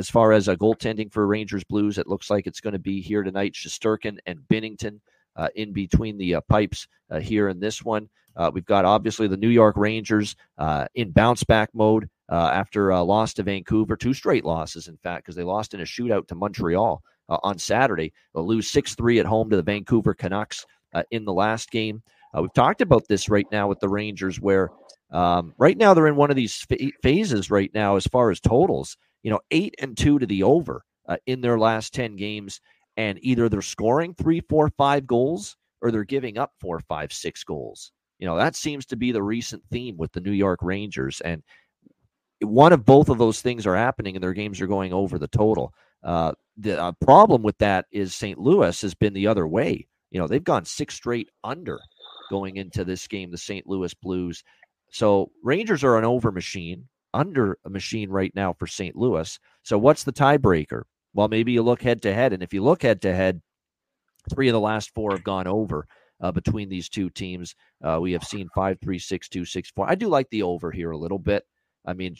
as far as a goaltending for Rangers Blues, it looks like it's going to be here tonight. Shesterkin and Binnington uh, in between the uh, pipes uh, here in this one. Uh, we've got obviously the New York Rangers uh, in bounce back mode uh, after a loss to Vancouver, two straight losses, in fact, because they lost in a shootout to Montreal on Saturday. They'll lose 6 3 at home to the Vancouver Canucks in the last game. we've talked about this right now with the Rangers, where um, right now they're in one of these phases right now as far as totals you know, eight and two to the over uh, in their last 10 games. And either they're scoring three, four, five goals or they're giving up four, five, six goals. You know, that seems to be the recent theme with the New York Rangers. And one of both of those things are happening and their games are going over the total. Uh, the uh, problem with that is St. Louis has been the other way. You know, they've gone six straight under going into this game, the St. Louis Blues. So Rangers are an over machine under a machine right now for St. Louis. So what's the tiebreaker? Well, maybe you look head to head, and if you look head to head, three of the last four have gone over uh, between these two teams. Uh, we have seen five, three, six, two, six, four. I do like the over here a little bit. I mean,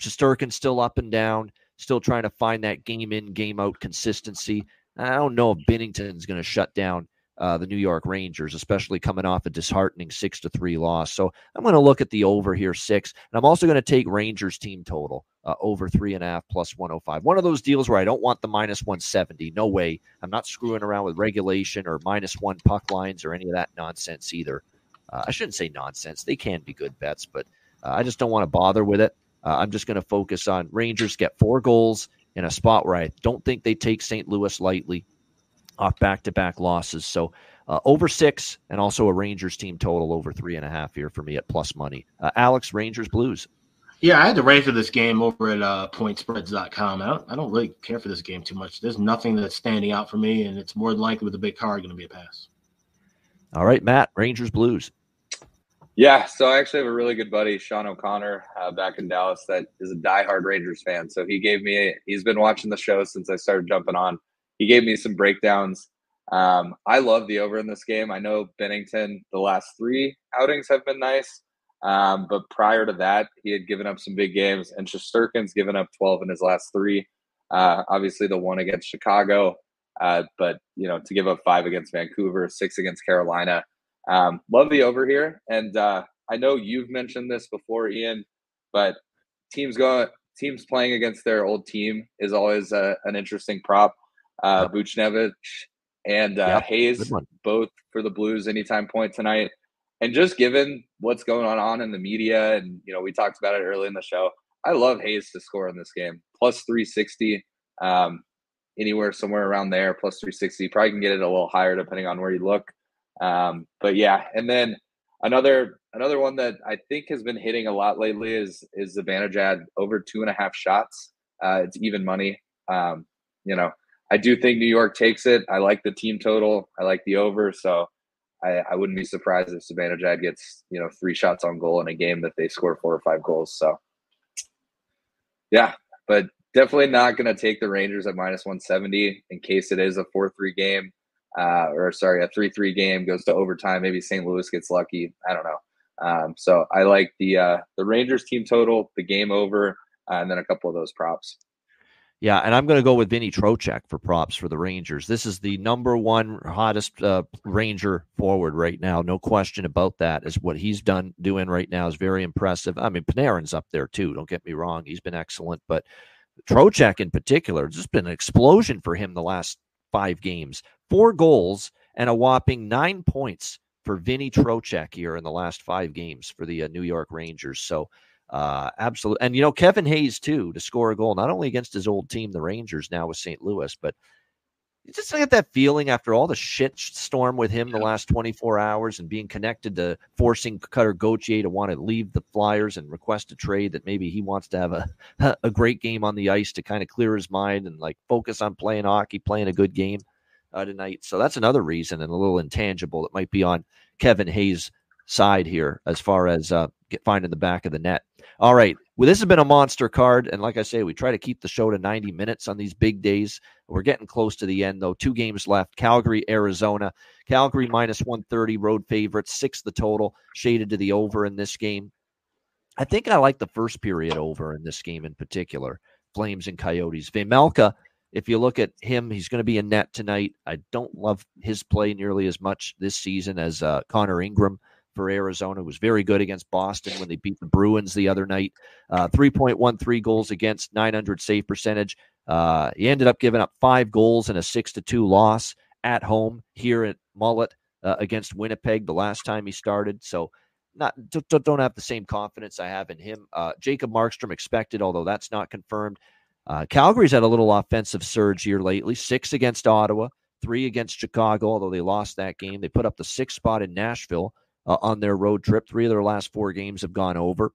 Shesterkin's still up and down. still trying to find that game in, game out consistency. I don't know if Binnington's going to shut down uh, the New York Rangers, especially coming off a disheartening six to three loss. So I'm going to look at the over here six, and I'm also going to take Rangers team total uh, over three and a half plus 105. One of those deals where I don't want the minus 170. No way. I'm not screwing around with regulation or minus one puck lines or any of that nonsense either. Uh, I shouldn't say nonsense. They can be good bets, but uh, I just don't want to bother with it. Uh, I'm just going to focus on Rangers get four goals in a spot where I don't think they take St. Louis lightly off back to back losses. So uh, over six and also a Rangers team total over three and a half here for me at plus money. Uh, Alex, Rangers Blues. Yeah, I had to rate for this game over at uh, pointspreads.com. I don't, I don't really care for this game too much. There's nothing that's standing out for me, and it's more than likely with a big card going to be a pass. All right, Matt, Rangers Blues. Yeah, so I actually have a really good buddy, Sean O'Connor, uh, back in Dallas, that is a diehard Rangers fan. So he gave me, he's been watching the show since I started jumping on. He gave me some breakdowns. Um, I love the over in this game. I know Binnington, the last three outings have been nice. Um, but prior to that, he had given up some big games, and Shesterkin's given up 12 in his last three. Uh, obviously, the one against Chicago, uh, but you know, to give up five against Vancouver, six against Carolina. Um, love the over here, and uh, I know you've mentioned this before, Ian, but teams going teams playing against their old team is always a, an interesting prop. Uh, Buchnevich and uh, yep. Hayes, both for the Blues, anytime point tonight. And just given what's going on in the media, and you know, we talked about it early in the show. I love Hayes to score in this game, plus 360, um, anywhere somewhere around there, plus 360. Probably can get it a little higher depending on where you look. Um, but yeah, and then another another one that I think has been hitting a lot lately is is the Zibanejad over two and a half shots. Uh, it's even money. Um, you know, I do think New York takes it. I like the team total. I like the over. So I, I wouldn't be surprised if Zibanejad gets you know three shots on goal in a game that they score four or five goals. So yeah, but definitely not going to take the Rangers at minus 170 in case it is a 4 3 game uh, or sorry, a three-three game goes to overtime. Maybe St. Louis gets lucky. I don't know. Um, so I like the uh, the Rangers team total, the game over, uh, and then a couple of those props. Yeah, and I'm going to go with Vinny Trocheck for props for the Rangers. This is the number one hottest uh, Ranger forward right now. No question about that. Is what he's done doing right now is very impressive. I mean, Panarin's up there too. Don't get me wrong; he's been excellent, but Trocheck in particular, it's just been an explosion for him the last five games four goals and a whopping nine points for Vinny Trocheck here in the last five games for the uh, New York Rangers. So, uh, absolutely. And, you know, Kevin Hayes, too, to score a goal, not only against his old team, the Rangers, now with St. Louis, but you just get that feeling after all the shit storm with him the last 24 hours and being connected to forcing Cutter Gauthier to want to leave the Flyers and request a trade that maybe he wants to have a, *laughs* a great game on the ice to kind of clear his mind and like focus on playing hockey, playing a good game uh, tonight. So that's another reason and a little intangible that might be on Kevin Hayes' side here as far as uh, get finding the back of the net. All right. Well, this has been a monster card. And like I say, we try to keep the show to 90 minutes on these big days. We're getting close to the end, though. Two games left Calgary, Arizona. Calgary minus 130, road favorites, six the total, shaded to the over in this game. I think I like the first period over in this game in particular. Flames and Coyotes. Vejmelka if you look at him, he's going to be in net tonight. I don't love his play nearly as much this season as uh, Connor Ingram for Arizona. was very good against Boston when they beat the Bruins the other night. Uh, 3.13 goals against, 900 save percentage. Uh, he ended up giving up five goals in a six to two loss at home here at Mullett uh, against Winnipeg the last time he started. So not don't have the same confidence I have in him. Uh, Jacob Markstrom expected, although that's not confirmed. Uh, Calgary's had a little offensive surge here lately six against Ottawa, three against Chicago, although they lost that game. They put up the sixth spot in Nashville uh, on their road trip. Three of their last four games have gone over.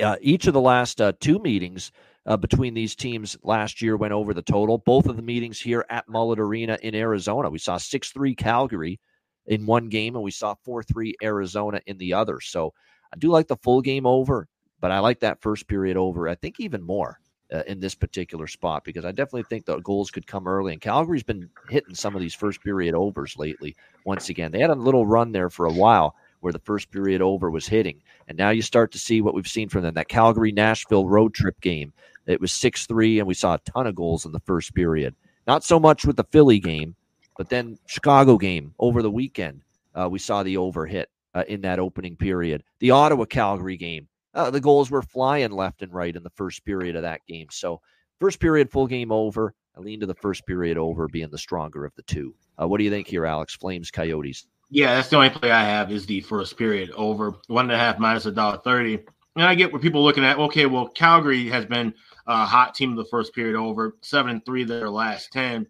Uh, each of the last uh, two meetings uh, between these teams last year went over the total. Both of the meetings here at Mullett Arena in Arizona. We saw 6 3 Calgary in one game, and we saw 4 3 Arizona in the other. So I do like the full game over, but I like that first period over, I think, even more uh, in this particular spot because I definitely think the goals could come early. And Calgary's been hitting some of these first period overs lately. Once again, they had a little run there for a while where the first period over was hitting. And now you start to see what we've seen from them. That Calgary Nashville road trip game, it was 6 3, and we saw a ton of goals in the first period. Not so much with the Philly game, but then Chicago game over the weekend, uh, we saw the over hit uh, in that opening period. The Ottawa Calgary game, uh, the goals were flying left and right in the first period of that game. So, first period, full game over. I lean to the first period over being the stronger of the two. Uh, what do you think here, Alex? Flames, Coyotes. Yeah, that's the only play I have is the first period over one and a half minus a dollar thirty. And I get what people looking at. Okay, well, Calgary has been a hot team the first period over seven and three their last ten.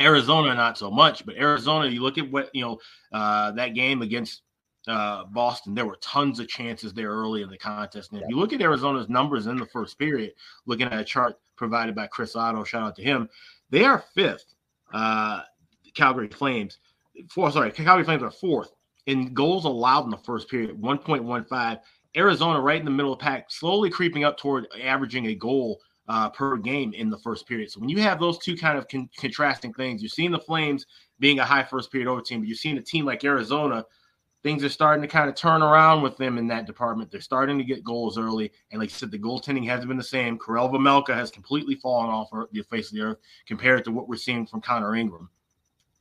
Arizona not so much, but Arizona, you look at what you know uh, that game against uh, Boston, there were tons of chances there early in the contest. And if you look at Arizona's numbers in the first period, looking at a chart provided by Chris Otto, shout out to him, they are fifth. Uh, Calgary Flames, four, sorry, Calgary Flames are fourth in goals allowed in the first period, 1.15. Arizona right in the middle of the pack, slowly creeping up toward averaging a goal uh, per game in the first period. So when you have those two kind of con- contrasting things, you're seeing the Flames being a high first period over team, but you're seeing a team like Arizona – things are starting to kind of turn around with them in that department. They're starting to get goals early. And like I said, the goaltending hasn't been the same. Karel Vejmelka has completely fallen off the face of the earth compared to what we're seeing from Connor Ingram.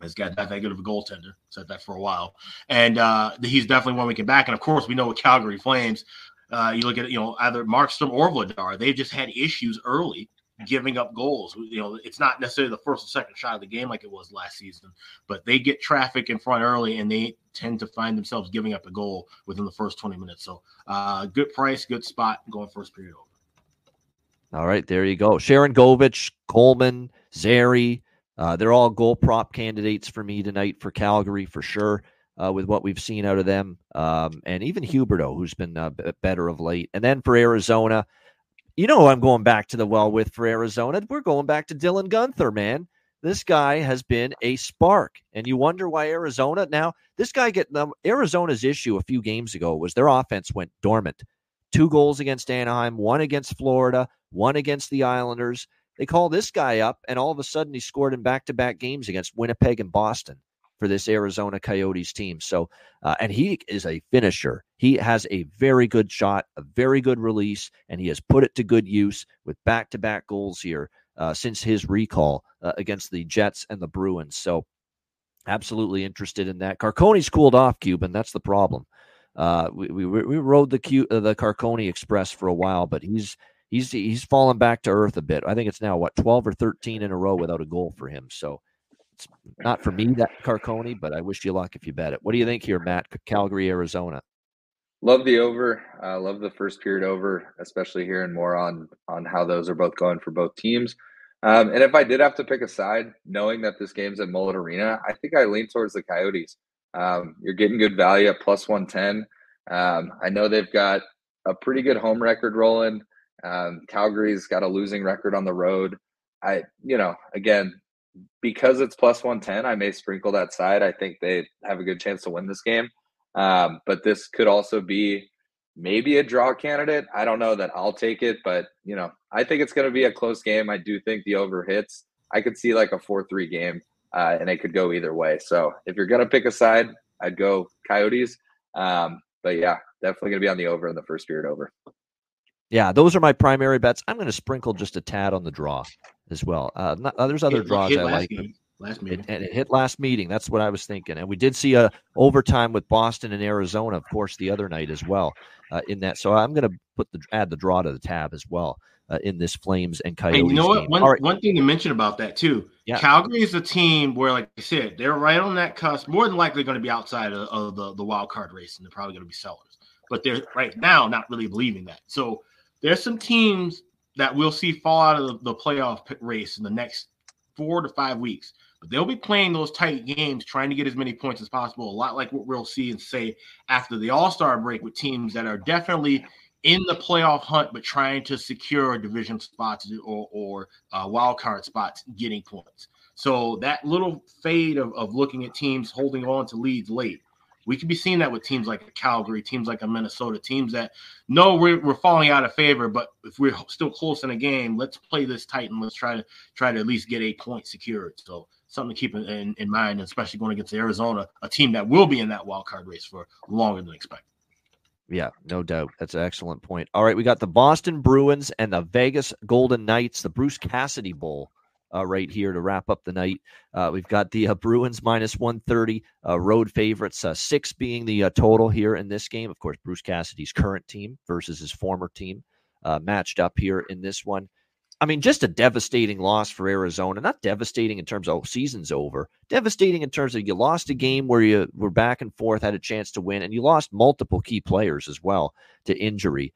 He's got that good of a goaltender. Said that for a while. And uh, he's definitely one we can back. And of course, we know with Calgary Flames, uh, you look at, you know, either Markstrom or Vladar, they've just had issues early giving up goals. You know, it's not necessarily the first or second shot of the game like it was last season, but they get traffic in front early and they tend to find themselves giving up a goal within the first 20 minutes. So, uh, good price, good spot going first period over. All right, there you go. Sharangovich, Coleman, Zary, uh, they're all goal prop candidates for me tonight for Calgary for sure. Uh, with what we've seen out of them, um, and even Huberdeau, who's been uh, better of late. And then for Arizona, you know I'm going back to the well with for Arizona. We're going back to Dylan Guenther, man. This guy has been a spark, and you wonder why Arizona now. This guy get them. Arizona's issue a few games ago was their offense went dormant. Two goals against Anaheim, one against Florida, one against the Islanders. They call this guy up, and all of a sudden he scored in back-to-back games against Winnipeg and Boston for this Arizona Coyotes team. So, uh, and he is a finisher. He has a very good shot, a very good release, and he has put it to good use with back to back goals here uh, since his recall uh, against the Jets and the Bruins. So, absolutely interested in that. Carcone's cooled off, Cuban. That's the problem. Uh, we, we, we rode the Q, uh, the Carcone Express for a while, but he's he's he's fallen back to earth a bit. I think it's now what twelve or thirteen in a row without a goal for him. So it's not for me that Carcone, but I wish you luck if you bet it. What do you think here, Matt? Calgary, Arizona. Love the over. Uh, love the first period over, especially hearing more on on how those are both going for both teams. Um, and if I did have to pick a side, knowing that this game's at Mullett Arena, I think I lean towards the Coyotes. Um, you're getting good value at plus 110. Um, I know they've got a pretty good home record rolling. Um, Calgary's got a losing record on the road. I, you know, again, because it's plus 110, I may sprinkle that side. I think they have a good chance to win this game. Um, but this could also be maybe a draw candidate. I don't know that I'll take it, but you know, I think it's going to be a close game. I do think the over hits. I could see like a 4 3 game, uh, and it could go either way. So if you're going to pick a side, I'd go Coyotes. Um, but yeah, definitely going to be on the over in the first period over. Yeah, those are my primary bets. I'm going to sprinkle just a tad on the draw as well. Uh, not, uh, there's other it, draws I like. Meeting. Last meeting. It, and it hit last meeting. That's what I was thinking. And we did see a overtime with Boston and Arizona, of course, the other night as well. Uh, in that, so I'm going to put the add the draw to the tab as well uh, in this Flames and Coyotes. You know what? Game. One, right. one thing to mention about that too. Yeah. Calgary is a team where, like I said, they're right on that cusp. More than likely, going to be outside of, of the the wild card race, and they're probably going to be sellers. But they're right now not really believing that. So there's some teams that we'll see fall out of the, the playoff race in the next four to five weeks. But they'll be playing those tight games, trying to get as many points as possible. A lot like what we'll see and say after the All Star break with teams that are definitely in the playoff hunt, but trying to secure division spots or, or uh, wild card spots, getting points. So that little fade of, of looking at teams holding on to leads late we could be seeing that with teams like Calgary, teams like a Minnesota, teams that know we're, we're falling out of favor, but if we're still close in a game, let's play this tight and let's try to try to at least get a point secured. So something to keep in, in mind, especially going against Arizona, a team that will be in that wild card race for longer than expected. Yeah, no doubt. That's an excellent point. All right, we got the Boston Bruins and the Vegas Golden Knights, the Bruce Cassidy Bowl. Uh, right here to wrap up the night. Uh, we've got the uh, Bruins minus 130, uh, road favorites, uh, six being the uh, total here in this game. Of course, Bruce Cassidy's current team versus his former team matched up here in this one. I mean, just a devastating loss for Arizona. Not devastating in terms of oh, season's over. Devastating in terms of you lost a game where you were back and forth, had a chance to win, and you lost multiple key players as well to injury.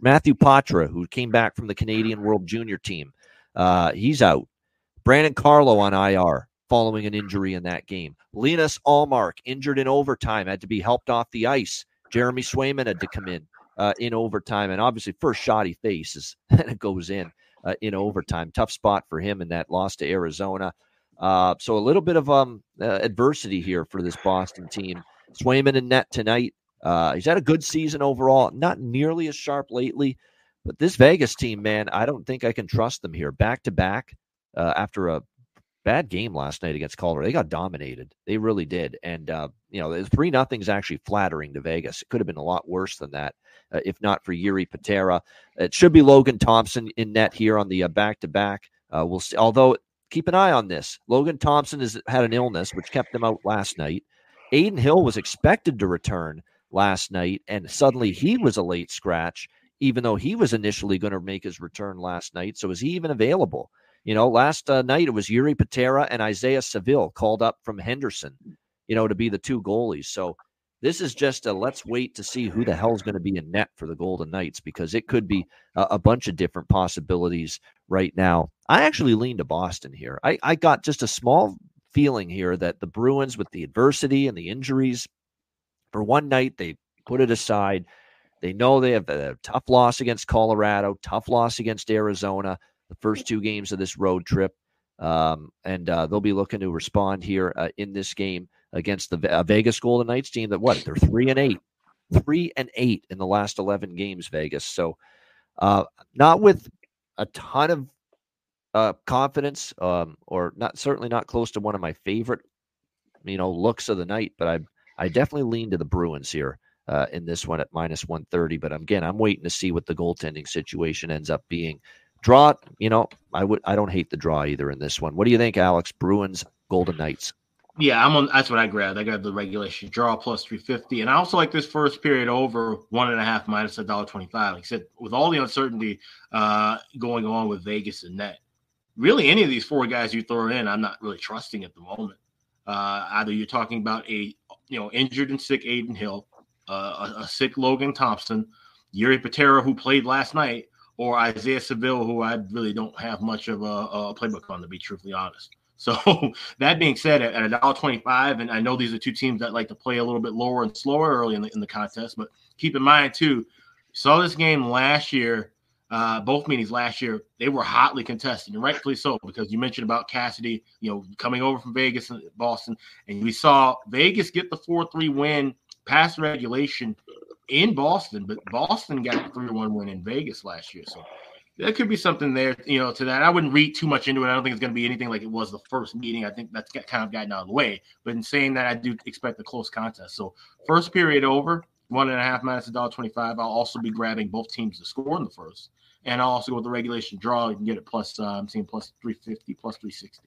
Matthew Poitras, who came back from the Canadian World Junior team, uh, he's out. Brandon Carlo on IR following an injury in that game. Linus Ullmark injured in overtime, had to be helped off the ice. Jeremy Swayman had to come in uh, in overtime, and obviously first shot he faces *laughs* and it goes in uh, in overtime. Tough spot for him in that loss to Arizona. Uh, so a little bit of um, uh, adversity here for this Boston team. Swayman in net tonight. Uh, he's had a good season overall. Not nearly as sharp lately, but this Vegas team, man, I don't think I can trust them here. Back to back uh, after a bad game last night against Colorado. They got dominated. They really did. And uh, you know, the three nothing is actually flattering to Vegas. It could have been a lot worse than that uh, if not for Jiri Patera. It should be Logan Thompson in net here on the back to back. We'll see. Although keep an eye on this. Logan Thompson has had an illness which kept him out last night. Adin Hill was expected to return last night, and suddenly he was a late scratch, even though he was initially going to make his return last night. So is he even available? You know, last uh, night it was Jiri Patera and Isaiah Saville called up from Henderson, you know, to be the two goalies. So this is just a let's wait to see who the hell is going to be in net for the Golden Knights because it could be a, a, bunch of different possibilities right now. I actually lean to Boston here. I, I got just a small feeling here that the Bruins, with the adversity and the injuries, for one night they put it aside. They know they have a tough loss against Colorado, tough loss against Arizona, the first two games of this road trip. Um, and uh, they'll be looking to respond here uh, in this game against the uh, Vegas Golden Knights team that what they're three and eight, three and eight in the last eleven games. Vegas, so uh, not with a ton of uh, confidence, um, or not certainly not close to one of my favorite, you know, looks of the night. But I I definitely lean to the Bruins here. Uh, in this one at minus 130. But again, I'm waiting to see what the goaltending situation ends up being. Draw, you know, I would I don't hate the draw either in this one. What do you think, Alex? Bruins, Golden Knights. Yeah, I'm on. That's what I grabbed. I grabbed the regulation draw plus 350, and I also like this first period over one and a half minus a dollar 25. Like I said, with all the uncertainty uh, going on with Vegas and net, really any of these four guys you throw in, I'm not really trusting at the moment. Uh, either you're talking about a you know injured and sick Adin Hill, uh, a, a, sick Logan Thompson, Jiri Patera who played last night, or Isaiah Saville, who I really don't have much of a, a playbook on to be truthfully honest. *laughs* So that being said, at a dollar twenty-five, and I know these are two teams that like to play a little bit lower and slower early in the, in the contest, but keep in mind too, saw this game last year, uh, both meetings last year, they were hotly contested, and rightfully so, because you mentioned about Cassidy, you know, coming over from Vegas and Boston, and we saw Vegas get the four-three win past regulation in Boston, but Boston got a three-one win in Vegas last year, so there could be something there, you know, to that. I wouldn't read too much into it. I don't think it's going to be anything like it was the first meeting. I think that's kind of gotten out of the way. But in saying that, I do expect a close contest. So first period over, one and a half minus a dollar twenty-five. I'll also be grabbing both teams to score in the first, and I'll also go with the regulation draw. You can get it plus. Uh, I'm seeing plus three fifty, plus three sixty.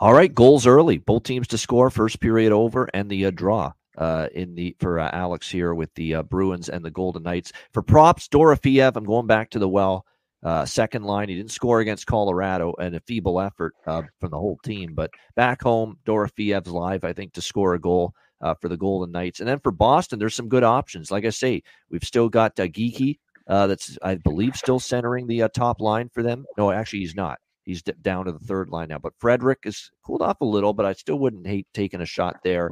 All right, goals early. Both teams to score first period over, and the uh, draw uh, in the for uh, Alex here with the uh, Bruins and the Golden Knights. For props, Dorofeyev, I'm going back to the well uh, second line. He didn't score against Colorado and a feeble effort uh, from the whole team. But back home, Dorofeyev's live, I think, to score a goal uh, for the Golden Knights. And then for Boston, there's some good options. Like I say, we've still got uh, that's, I believe, still centering the top line for them. No, actually, he's not. He's d- down to the third line now. But Frederic is cooled off a little, but I still wouldn't hate taking a shot there.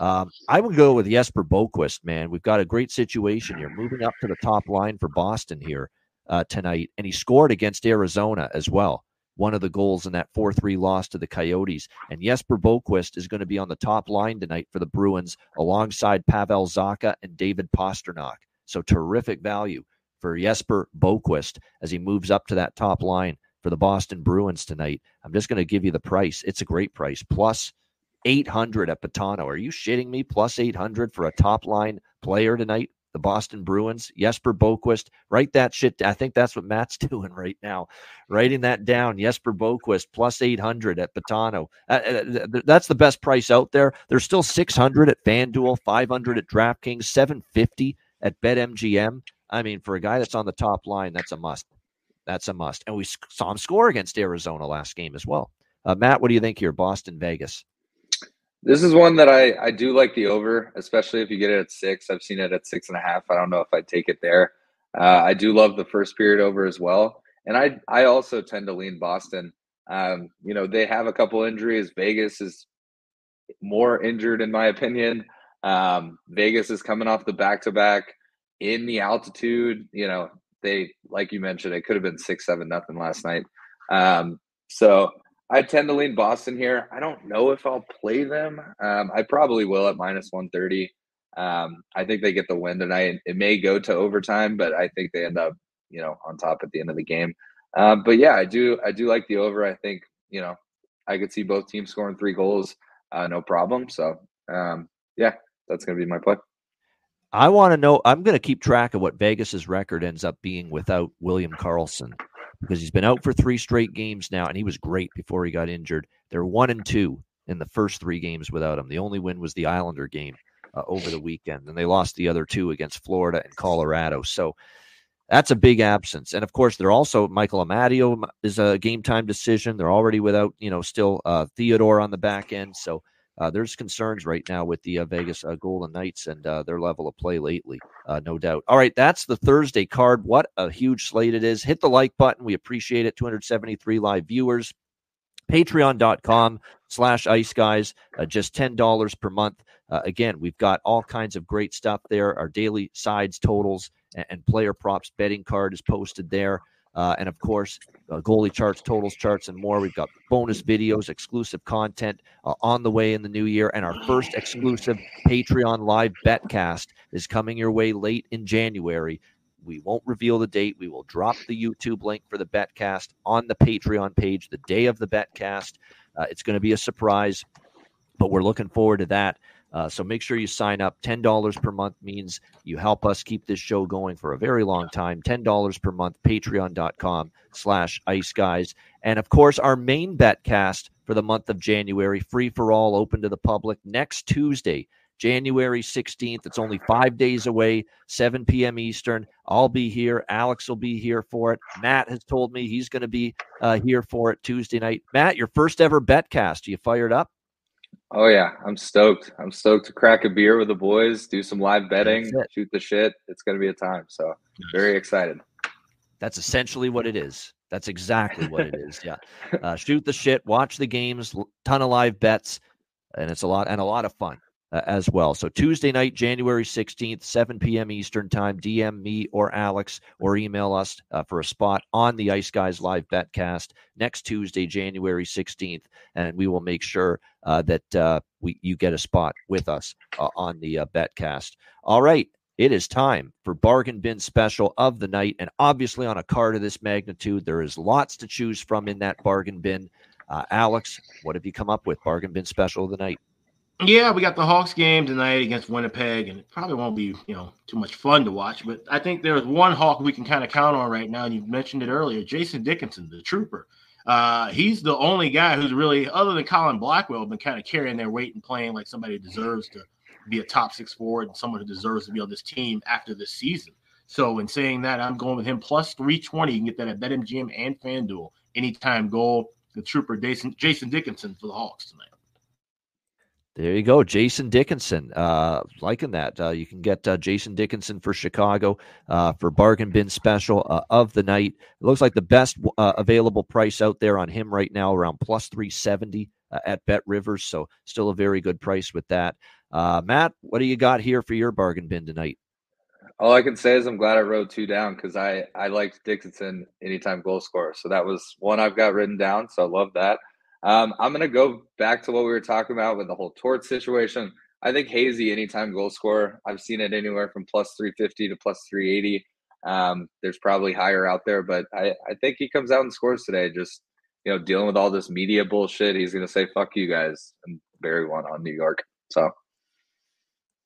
Um, I would go with Jesper Boqvist, man. We've got a great situation here, moving up to the top line for Boston here uh, tonight, and he scored against Arizona as well. One of the goals in that 4 3 loss to the Coyotes. And Jesper Boqvist is going to be on the top line tonight for the Bruins alongside Pavel Zacha and David Pastrnak. So terrific value for Jesper Boqvist as he moves up to that top line for the Boston Bruins tonight. I'm just going to give you the price. It's a great price. Plus 800 at Betano. Are you shitting me? Plus 800 for a top line player tonight? The Boston Bruins, Jesper Boqvist. Write that shit. I think that's what Matt's *laughs* doing right now, writing that down. Jesper Boqvist plus 800 at Betano. Uh, uh that's the best price out there. There's still 600 at FanDuel, 500 at DraftKings, 750 at BetMGM. I mean, for a guy that's on the top line, that's a must. That's a must. And we saw him score against Arizona last game as well. Uh, Matt, what do you think here? Boston, Vegas. This is one that I, I do like the over, especially if you get it at six. I've seen it at six and a half. I don't know if I'd take it there. Uh, I do love the first period over as well. And I I also tend to lean Boston. Um, you know, they have a couple injuries. Vegas is more injured, in my opinion. Um, Vegas is coming off the back to back in the altitude. You know, they, like you mentioned, it could have been six, seven, nothing last night. Um, so I tend to lean Boston here. I don't know if I'll play them. Um, I probably will at minus 130. Um, I think they get the win tonight. It may go to overtime, but I think they end up, you know, on top at the end of the game. Um, but yeah, I do. I do like the over. I think you know, I could see both teams scoring three goals, uh, no problem. So um, yeah, that's going to be my play. I want to know. I'm going to keep track of what Vegas's record ends up being without William Karlsson because he's been out for three straight games now, and he was great before he got injured. They're one and two in the first three games without him. The only win was the Islander game uh, over the weekend, and they lost the other two against Florida and Colorado. So that's a big absence. And of course, they're also Michael Amadio is a game time decision. They're already without, you know, still uh, Theodore on the back end. So uh, there's concerns right now with the uh, Vegas uh, Golden Knights and uh, their level of play lately, uh, no doubt. All right, that's the Thursday card. What a huge slate it is. Hit the like button. We appreciate it. 273 live viewers. Patreon.com slash ice guys, uh, just $10 per month. again, we've got all kinds of great stuff there. Our daily sides, totals, and, and player props betting card is posted there. Uh, and of course, uh, goalie charts, totals charts, and more. We've got bonus videos, exclusive content uh, on the way in the new year. And our first exclusive Patreon live betcast is coming your way late in January. We won't reveal the date. We will drop the YouTube link for the betcast on the Patreon page the day of the betcast. Uh, it's going to be a surprise, but we're looking forward to that. Uh, so make sure you sign up. $10 per month means you help us keep this show going for a very long time. $10 per month, patreon.com slash ice guys. And of course, our main bet cast for the month of January, free for all, open to the public next Tuesday, January 16th. It's only five days away, 7 p.m. Eastern. I'll be here. Alex will be here for it. Matt has told me he's going to be uh, here for it Tuesday night. Matt, your first ever bet cast. Are you fired up? Oh yeah, I'm stoked. I'm stoked to crack a beer with the boys, do some live betting, shoot the shit. It's going to be a time. So very excited. That's essentially what it is. That's exactly what it is. Yeah, *laughs* uh, shoot the shit, watch the games, ton of live bets, and it's a lot and a lot of fun uh, as well. So Tuesday night, January 16th, 7 p.m. Eastern Time, DM me or Alex or email us uh, for a spot on the Ice Guys Live Betcast next Tuesday, January 16th, and we will make sure uh, that uh, we you get a spot with us uh, on the uh, Betcast. All right. It is time for bargain bin special of the night, and obviously on a card of this magnitude, there is lots to choose from in that bargain bin. Alex, what have you come up with? Bargain bin special of the night. Yeah, we got the Hawks game tonight against Winnipeg, and it probably won't be, you know, too much fun to watch. But I think there's one Hawk we can kind of count on right now, and you mentioned it earlier, Jason Dickinson, the trooper. Uh, he's the only guy who's really, other than Colin Blackwell, been kind of carrying their weight and playing like somebody deserves to be a top six forward and someone who deserves to be on this team after this season. So, in saying that, I'm going with him plus 320. You can get that at BetMGM and FanDuel. Anytime goal. The trooper, Jason, Jason Dickinson for the Hawks tonight. There you go, Jason Dickinson. Uh, liking that. Uh, you can get uh, Jason Dickinson for Chicago uh, for bargain bin special uh, of the night. It looks like the best uh, available price out there on him right now, around plus three seventy at Bet Rivers. So still a very good price with that. Matt, what do you got here for your bargain bin tonight? All I can say is I'm glad I wrote two down because I I liked Dickinson anytime goal scorer. So that was one I've got written down. So I love that. Um, I'm going to go back to what we were talking about with the whole Torts situation. I think Hazy, anytime goal scorer, I've seen it anywhere from plus 350 to plus 380. Um, there's probably higher out there, but I, I think he comes out and scores today. Just you know, dealing with all this media bullshit, he's going to say "fuck you guys" and bury one on New York. So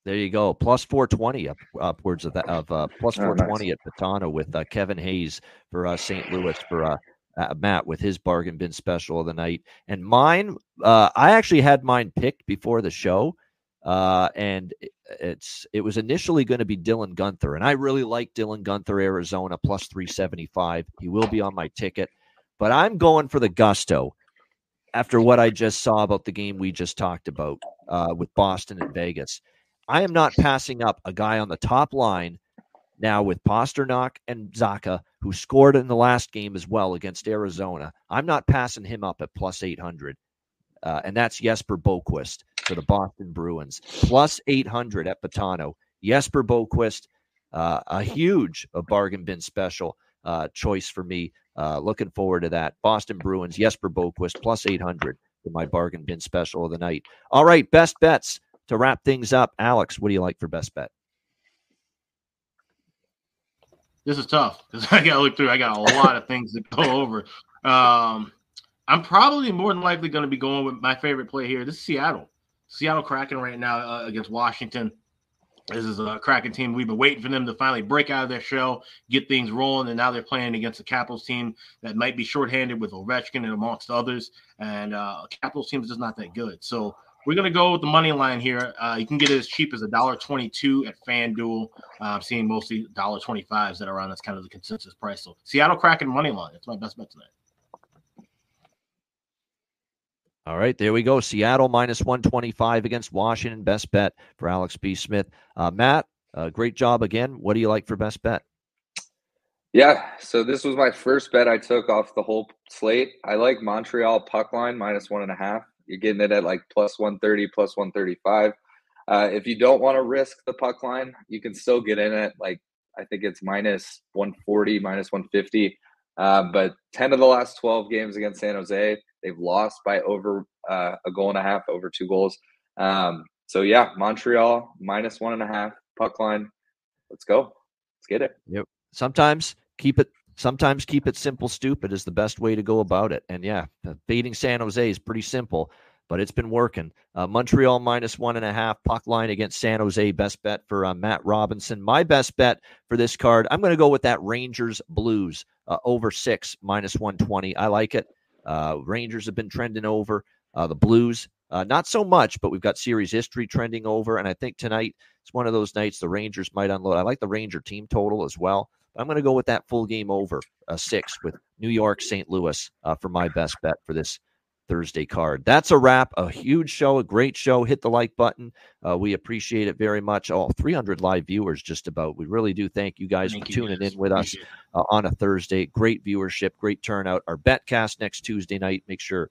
there you go. Plus 420 up, upwards of that of uh, plus 420 oh, nice. at Betano with uh, Kevin Hayes for uh, St. Louis for uh, Matt with his bargain bin special of the night. And mine, uh, I actually had mine picked before the show. Uh, and it's it was initially going to be Dylan Guenther, and I really like Dylan Guenther, Arizona plus three seventy five. He will be on my ticket, but I'm going for the gusto after what I just saw about the game we just talked about uh, with Boston and Vegas. I am not passing up a guy on the top line now with Pastrnak and Zacha, who scored in the last game as well against Arizona. I'm not passing him up at plus 800. Uh, and that's Jesper Boqvist for the Boston Bruins. Plus 800 at Betano. Jesper Boqvist, uh, a huge a bargain bin special uh, choice for me. Uh, looking forward to that. Boston Bruins, Jesper Boqvist, plus 800 for my bargain bin special of the night. All right, best bets to wrap things up. Alex, what do you like for best bet? This is tough because *laughs* I got to look through. I got a lot of things to go over. Um, I'm probably more than likely going to be going with my favorite play here. This is Seattle. Seattle Kraken right now uh, against Washington. This is a Kraken team. We've been waiting for them to finally break out of their shell, get things rolling, and now they're playing against the Capitals team that might be shorthanded with Ovechkin and amongst others. And uh, Capitals team is just not that good. So we're gonna go with the money line here. Uh, you can get it as cheap as a dollar twenty-two at FanDuel. Uh, I'm seeing mostly dollar twenty-fives that are on. That's kind of the consensus price. So Seattle Kraken money line. That's my best bet tonight. All right, there we go. Seattle minus 125 against Washington. Best bet for Alex B. Smith. Uh, Matt, uh, great job again. What do you like for best bet? Yeah, so this was my first bet I took off the whole slate. I like Montreal puck line minus one and a half. You're getting it at like plus 130, plus 135. Uh, if you don't want to risk the puck line, you can still get in it. Like I think it's minus 140, minus 150. Uh, but 10 of the last 12 games against San Jose, they've lost by over uh, a goal and a half, over two goals. Um, so yeah, Montreal minus one and a half puck line. Let's go. Let's get it. Yep. Sometimes keep it sometimes keep it simple stupid is the best way to go about it. And yeah beating san jose is pretty simple but it's been working. Uh, montreal minus one and a half puck line against san jose best bet for uh, matt robinson. My best bet for this card i'm going to go with that rangers blues uh, over six minus 120 i like it. Uh, rangers have been trending over. Uh, the blues uh, not so much but we've got series history trending over. And i think tonight it's one of those nights the rangers might unload. I like the ranger team total as well I'm going to go with that full game over uh, six with New York, St. Louis uh, for my best bet for this Thursday card. That's a wrap. A huge show, a great show. Hit the like button. Uh, we appreciate it very much. All 300 live viewers, just about. We really do thank you guys thank for you tuning guys. in with us uh, on a Thursday. Great viewership, great turnout. Our betcast next Tuesday night. Make sure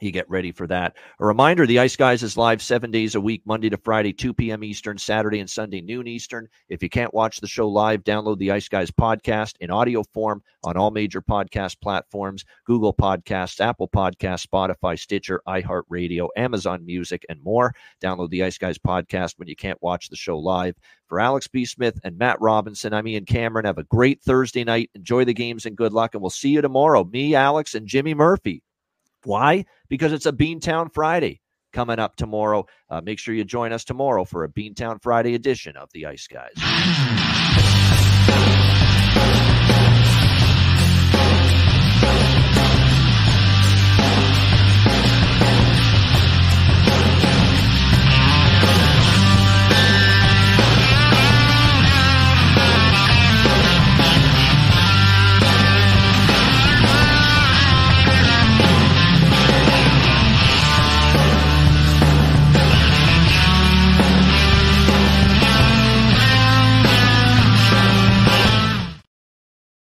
you get ready for that. A reminder the Ice Guys is live seven days a week, Monday to Friday, 2 p.m. Eastern, Saturday and Sunday, noon Eastern. If you can't watch the show live, download the Ice Guys podcast in audio form on all major podcast platforms Google Podcasts, Apple Podcasts, Spotify, Stitcher, iHeartRadio, Amazon Music, and more. Download the Ice Guys podcast when you can't watch the show live. For Alex B. Smith and Matt Robinson, I'm Ian Cameron. Have a great Thursday night. Enjoy the games and good luck. And we'll see you tomorrow. Me, Alex, and Jimmy Murphy. Why? Because it's a Beantown Friday coming up tomorrow. Uh, make sure you join us tomorrow for a Beantown Friday edition of the Ice Guys.